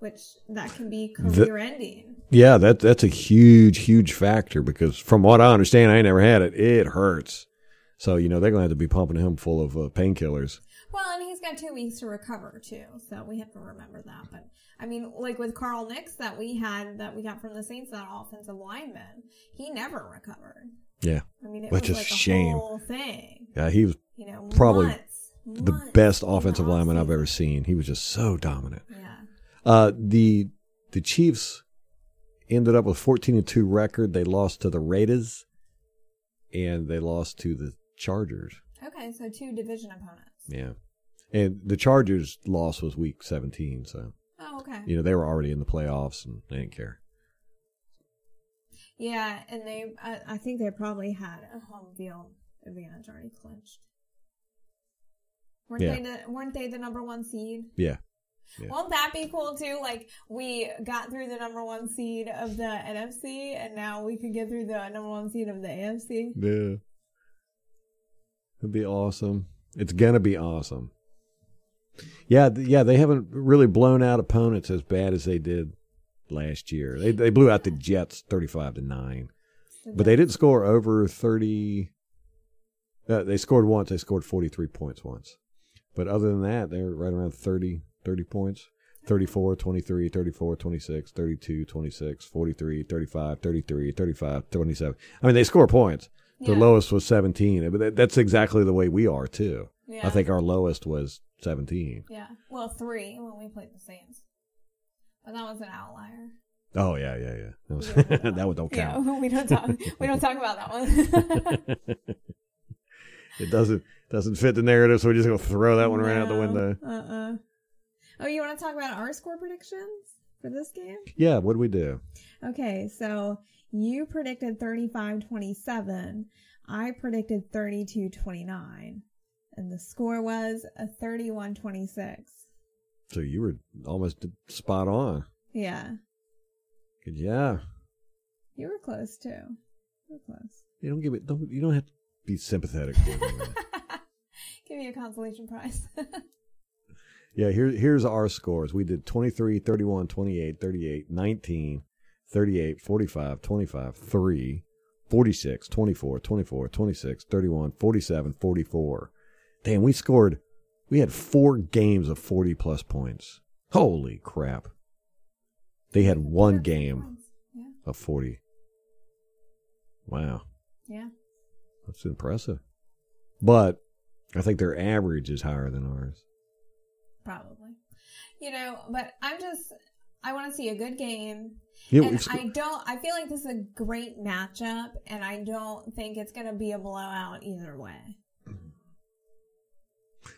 which that can be career ending. Yeah, that that's a huge, huge factor because from what I understand, I ain't never had it. It hurts. So you know they're gonna have to be pumping him full of uh, painkillers. Well, and he's got two weeks to recover too, so we have to remember that. But I mean, like with Carl Nicks that we had that we got from the Saints, that offensive lineman, he never recovered. Yeah, I mean, it Which was is like a shame. whole thing. yeah, he was You know, Probably- months. the Months best offensive lineman I've ever seen. He was just so dominant. Yeah. Uh, the the Chiefs ended up with 14 and 2 record. They lost to the Raiders and they lost to the Chargers. Okay, so two division opponents. Yeah. And the Chargers loss was week 17, so Oh, okay. you know they were already in the playoffs and they didn't care. Yeah, and they, I, I think they probably had a home field advantage already clinched. Weren't Yeah. they the, weren't they the number one seed? Yeah. Yeah. Won't that be cool too? Like we got through the number one seed of the NFC, and now we could get through the number one seed of the AFC. Yeah. It'd be awesome. It's gonna be awesome. Yeah, th- yeah, they haven't really blown out opponents as bad as they did last year. They they blew out the Jets thirty five to nine, but they didn't score over thirty. Uh, they scored once. They scored forty three points once, but other than that, they're right around 30, 30 points. 34, 23, 34, 26, 32, 26, 43, 35, 33, 35, 27. I mean, they score points. The Yeah. lowest was 17, but that's exactly the way we are, too. Yeah. I think our lowest was 17. Yeah. Well, three when we played the Saints, but that was an outlier. Oh, yeah, yeah, yeah. That, was, *laughs* that one don't count. Yeah, *laughs* we don't talk. we don't talk about that one. *laughs* it doesn't doesn't fit the narrative, so we're just to throw that one right out the No. window. Uh-uh. Oh, you want to talk about our score predictions for this game? Yeah, what do we do? Okay, so you predicted 35-27. I predicted 32-29. And the score was a 31-26. So you were almost spot on. Yeah. Good job. You were close too. You were close. You don't give it. Don't you don't have to be sympathetic. *laughs* Give me a consolation prize. *laughs* Yeah, here, here's our scores. We did 23, 31, 28, 38, 19, 38, 45, 25, 3, 46, 24, 24, 26, 31, 47, 44. Damn, we scored, we had four games of 40 plus points. Holy crap. They had one game Yeah. of 40. Wow, Yeah. that's impressive. But I think their average is higher than ours. Probably. You know, but I'm just I want to see a good game. Yeah, and I don't I feel like this is a great matchup and I don't think it's going to be a blowout either way.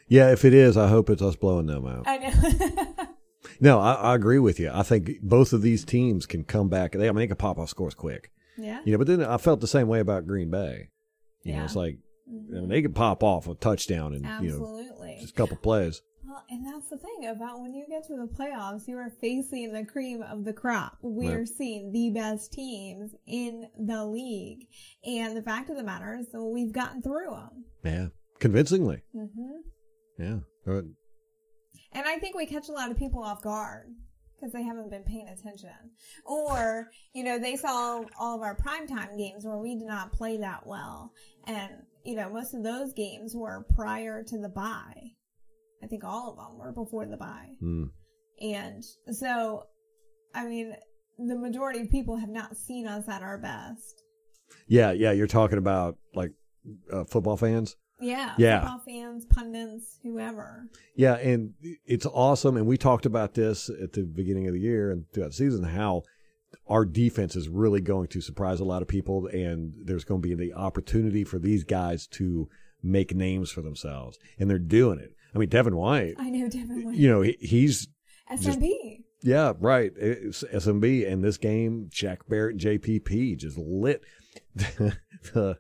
yeah, if it is, I hope it's us blowing them out. I know. *laughs* No, I, I agree with you. I think both of these teams can come back. They, I mean, they can pop off scores quick. yeah. You know, but then I felt the same way about Green Bay. You know, it's like I mean, mm-hmm. they could pop off a touchdown in you know just a couple plays. Well, and that's the thing about when you get to the playoffs, you are facing the cream of the crop. We Right. are seeing the best teams in the league, and the fact of the matter is, we've gotten through them. Yeah, convincingly. hmm Yeah, And I think we catch a lot of people off guard because they haven't been paying attention, or you know, they saw all of our primetime games where we did not play that well, and you know, most of those games were prior to the bye. I think all of them were before the bye. mm, And so, I mean, the majority of people have not seen us at our best. yeah, yeah. You're talking about like uh, football fans. Yeah. Yeah. Football fans, pundits, whoever. Yeah, and it's awesome. And we talked about this at the beginning of the year and throughout the season how our defense is really going to surprise a lot of people, and there's going to be the opportunity for these guys to make names for themselves, and they're doing it. I mean, Devin White, I know Devin White. you know, he, he's SMB. yeah, right. It's SMB and this game, Shaq Barrett and JPP just lit. *laughs* the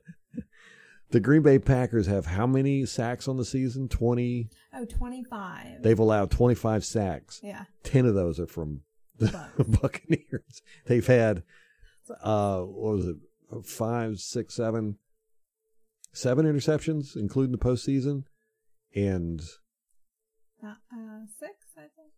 the Green Bay Packers have how many sacks on the season? Twenty. Oh, 25. They've allowed twenty five sacks. yeah. Ten of those are from *laughs* the Buccaneers. They've had uh what was it? Five, six, seven, seven interceptions, including the postseason, and Uh, uh, six, I think.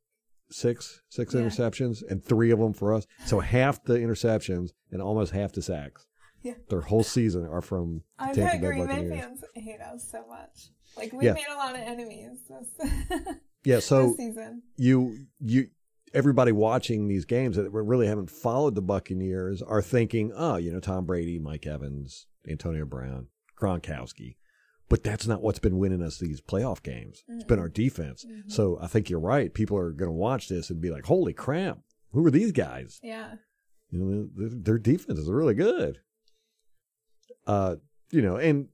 six six Yeah. interceptions, and three of them for us. So half the interceptions and almost half the sacks. *laughs* Yeah. Their whole season are from I Tampa bet Green Bay fans hate us so much. Like, we Yeah. made a lot of enemies this, *laughs* Yeah, so this season. you you everybody watching these games that really haven't followed the Buccaneers are thinking, oh, you know, Tom Brady, Mike Evans, Antonio Brown, Gronkowski. But that's not what's been winning us these playoff games. It's been our defense. So I think you're right. People are going to watch this and be like, "Holy crap! Who are these guys?" Yeah. You know, their, their defense is really good. Uh, you know, and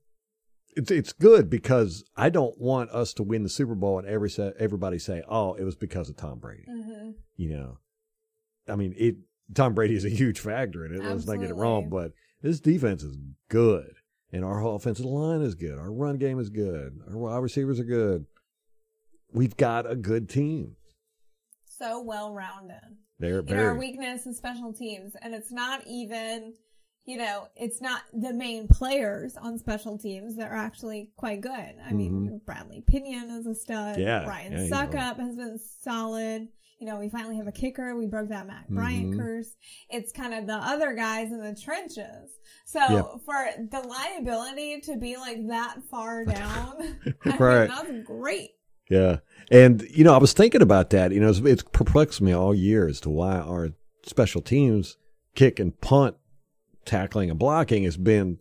it's it's good because I don't want us to win the Super Bowl and every everybody say, "Oh, it was because of Tom Brady." hmm You know, I mean, it Tom Brady is a huge factor in it. Let's not get it wrong, but this defense is good, and our whole offensive line is good. Our run game is good. Our wide receivers are good. We've got a good team. So well rounded. They're You know, our weakness is special teams, and it's not even, you know, it's not the main players on special teams that are actually quite good. I mean, Bradley Pinion is a stud. Mm-hmm. Yeah, Ryan yeah, Succop has been solid. You know, we finally have a kicker. We broke that Matt Bryant Mhm. curse. It's kind of the other guys in the trenches. So Yep. for the liability to be like that far *laughs* down, I Right. mean, that's great. Yeah. And, you know, I was thinking about that. You know, it's, it's perplexed me all year as to why our special teams kick and punt tackling and blocking has been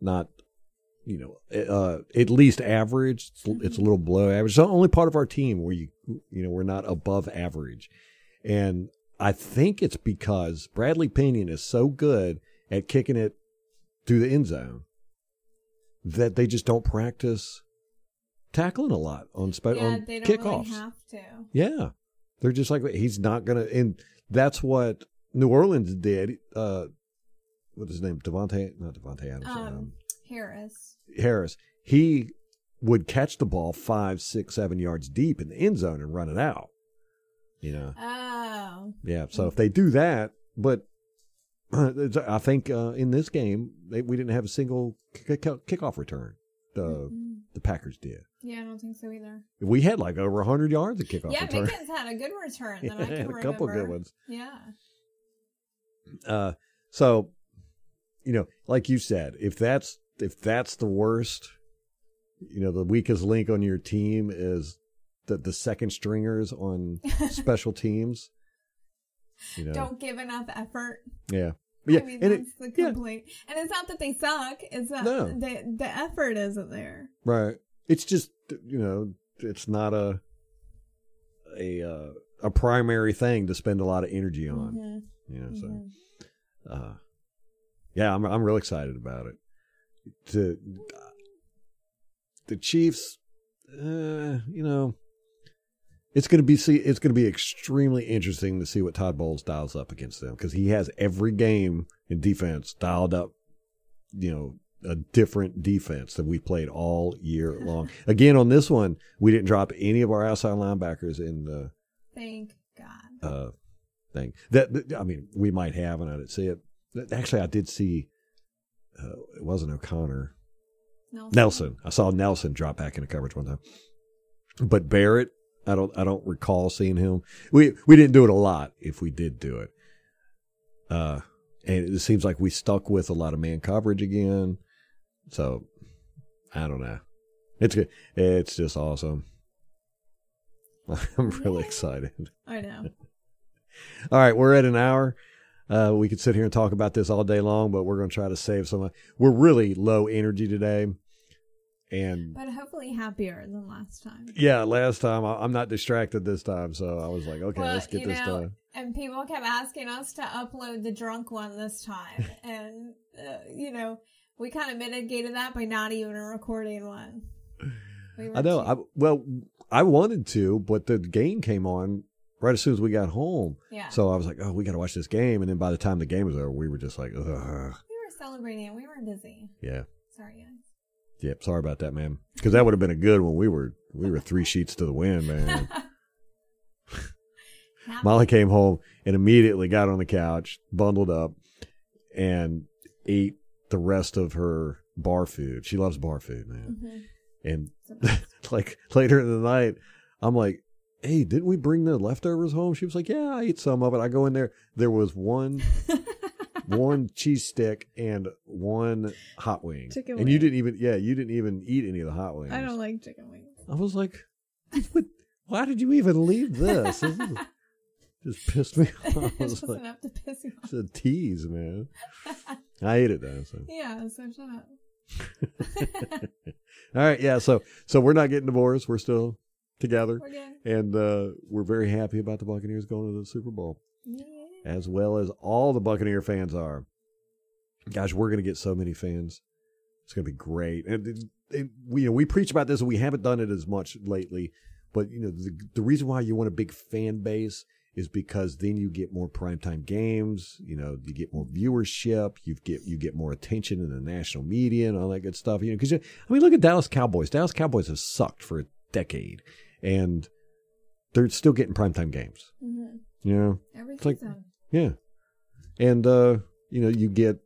not, you know, uh, at least average. It's, it's a little below average. It's the only part of our team where you, you know, we're not above average. And I think it's because Bradley Pinion is so good at kicking it through the end zone that they just don't practice tackling a lot on spe- Yeah, on they don't kickoffs. really have to. Yeah, they're just like he's not gonna, and that's what New Orleans did. Uh, what's his name? Devontae, not Devontae Adams. Um, um, Harris. Harris. He would catch the ball five, six, seven yards deep in the end zone and run it out. You know, Oh. yeah. So if they do that, but *clears throat* I think uh, in this game they, we didn't have a single kick- kickoff return. The Mm. the Packers did. Yeah, I don't think so either. We had like over hundred yards of kickoff yeah, return. Mickens had a good return that *laughs* I Yeah, a remember. couple good ones. Yeah. Uh, so, you know, like you said, if that's if that's the worst, you know, the weakest link on your team is the the second stringers on *laughs* special teams. You know, Don't give enough effort. yeah, yeah, I mean, and it, that's the yeah. And it's not that they suck; it's that No. the the effort isn't there. right. It's just you know, it's not a a uh, a primary thing to spend a lot of energy on. Mhm, You know, so. mhm. uh, yeah, I'm I'm real excited about it. To the Chiefs, uh, you know, it's going to be see it's going to be extremely interesting to see what Todd Bowles dials up against them because he has every game in defense dialed up. You know, a different defense that we played all year *laughs* long. Again, on this one, we didn't drop any of our outside linebackers in the Thank God. uh thing. That, that- I mean, we might have, and I didn't see it. Actually, I did see. Uh, it wasn't O'Connor. Nelson. Nelson. I saw Nelson drop back into coverage one time, but Barrett, I don't. I don't recall seeing him. We we didn't do it a lot. If we did do it, uh, and it seems like we stuck with a lot of man coverage again. So, I don't know. It's good. It's just awesome. *laughs* I'm really Yay. excited. I know. *laughs* All right, we're at an hour. Uh, we could sit here and talk about this all day long, but we're going to try to save some. We're really low energy today, and But hopefully happier than last time. yeah, last time I, I'm not distracted this time, so I was like, okay, Well, let's get this know, done. And people kept asking us to upload the drunk one this time. *laughs* and, uh, you know, we kind of mitigated that by not even recording one. We I know. too- I well, I wanted to, but the game came on right as soon as we got home. yeah. So I was like, oh, we got to watch this game, and then by the time the game was over, we were just like, Ugh. we were celebrating. And we were busy. yeah. Sorry, guys. Yep, sorry about that, man. Because that would have been a good one. We were we were three sheets to the wind, man. *laughs* *laughs* Molly came home and immediately got on the couch, bundled up, and ate the rest of her bar food. She loves bar food, man. Mhm. And It's the best. *laughs* like later in the night, I'm like, "Hey, didn't we bring the leftovers home?" She was like, "Yeah, I ate some of it." I go in there. There was one *laughs* one cheese stick and one hot wing. Chicken and you didn't even yeah, you didn't even eat any of the hot wings. I don't like chicken wings. I was like, what, why did you even leave this? This is- *laughs* just pissed me off. *laughs* I was like, have to piss you off. it's a tease, man. I ate it though. So. Yeah, so shut up. All right, yeah. So so we're not getting divorced. We're still together, and uh, we're very happy about the Buccaneers going to the Super Bowl, Yeah. as well as all the Buccaneer fans are. Gosh, we're going to get so many fans. It's going to be great. And it, it, we you know we preach about this, and we haven't done it as much lately. But you know the the reason why you want a big fan base is because then you get more primetime games. You know, you get more viewership. You get you get more attention in the national media and all that good stuff. You know, because I mean, look at Dallas Cowboys. Dallas Cowboys have sucked for a decade, and they're still getting primetime games. Mm-hmm. You know, It's like- yeah, and uh, you know, you get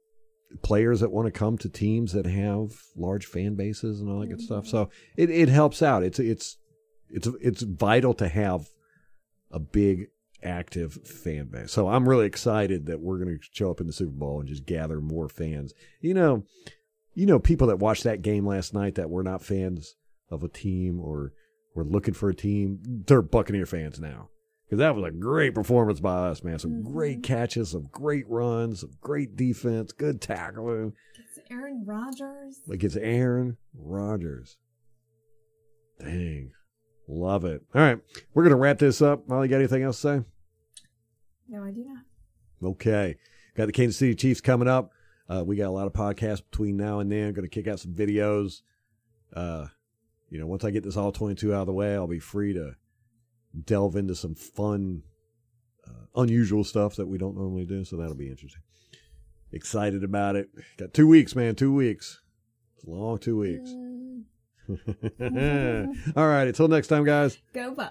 players that want to come to teams that have large fan bases and all that good stuff. So it, it helps out. It's it's it's it's vital to have a big active fan base. So I'm really excited that we're going to show up in the Super Bowl and just gather more fans. You know, you know people that watched that game last night that were not fans of a team or were looking for a team, they're Buccaneer fans now. Because that was a great performance by us, man. Some great catches, some great runs, some great defense, good tackling. It's Aaron Rodgers. Like it's Aaron Rodgers. Dang. Love it. All right. We're going to wrap this up. Molly, got anything else to say? No, I do not. Okay. Got the Kansas City Chiefs coming up. Uh, we got a lot of podcasts between now and then. Going to kick out some videos. Uh, you know, once I get this all 22 out of the way, I'll be free to delve into some fun, uh, unusual stuff that we don't normally do. So that'll be interesting. Excited about it. Got two weeks, man. Two weeks. It's a long two weeks. *laughs* All right. Until next time, guys. go Bucs.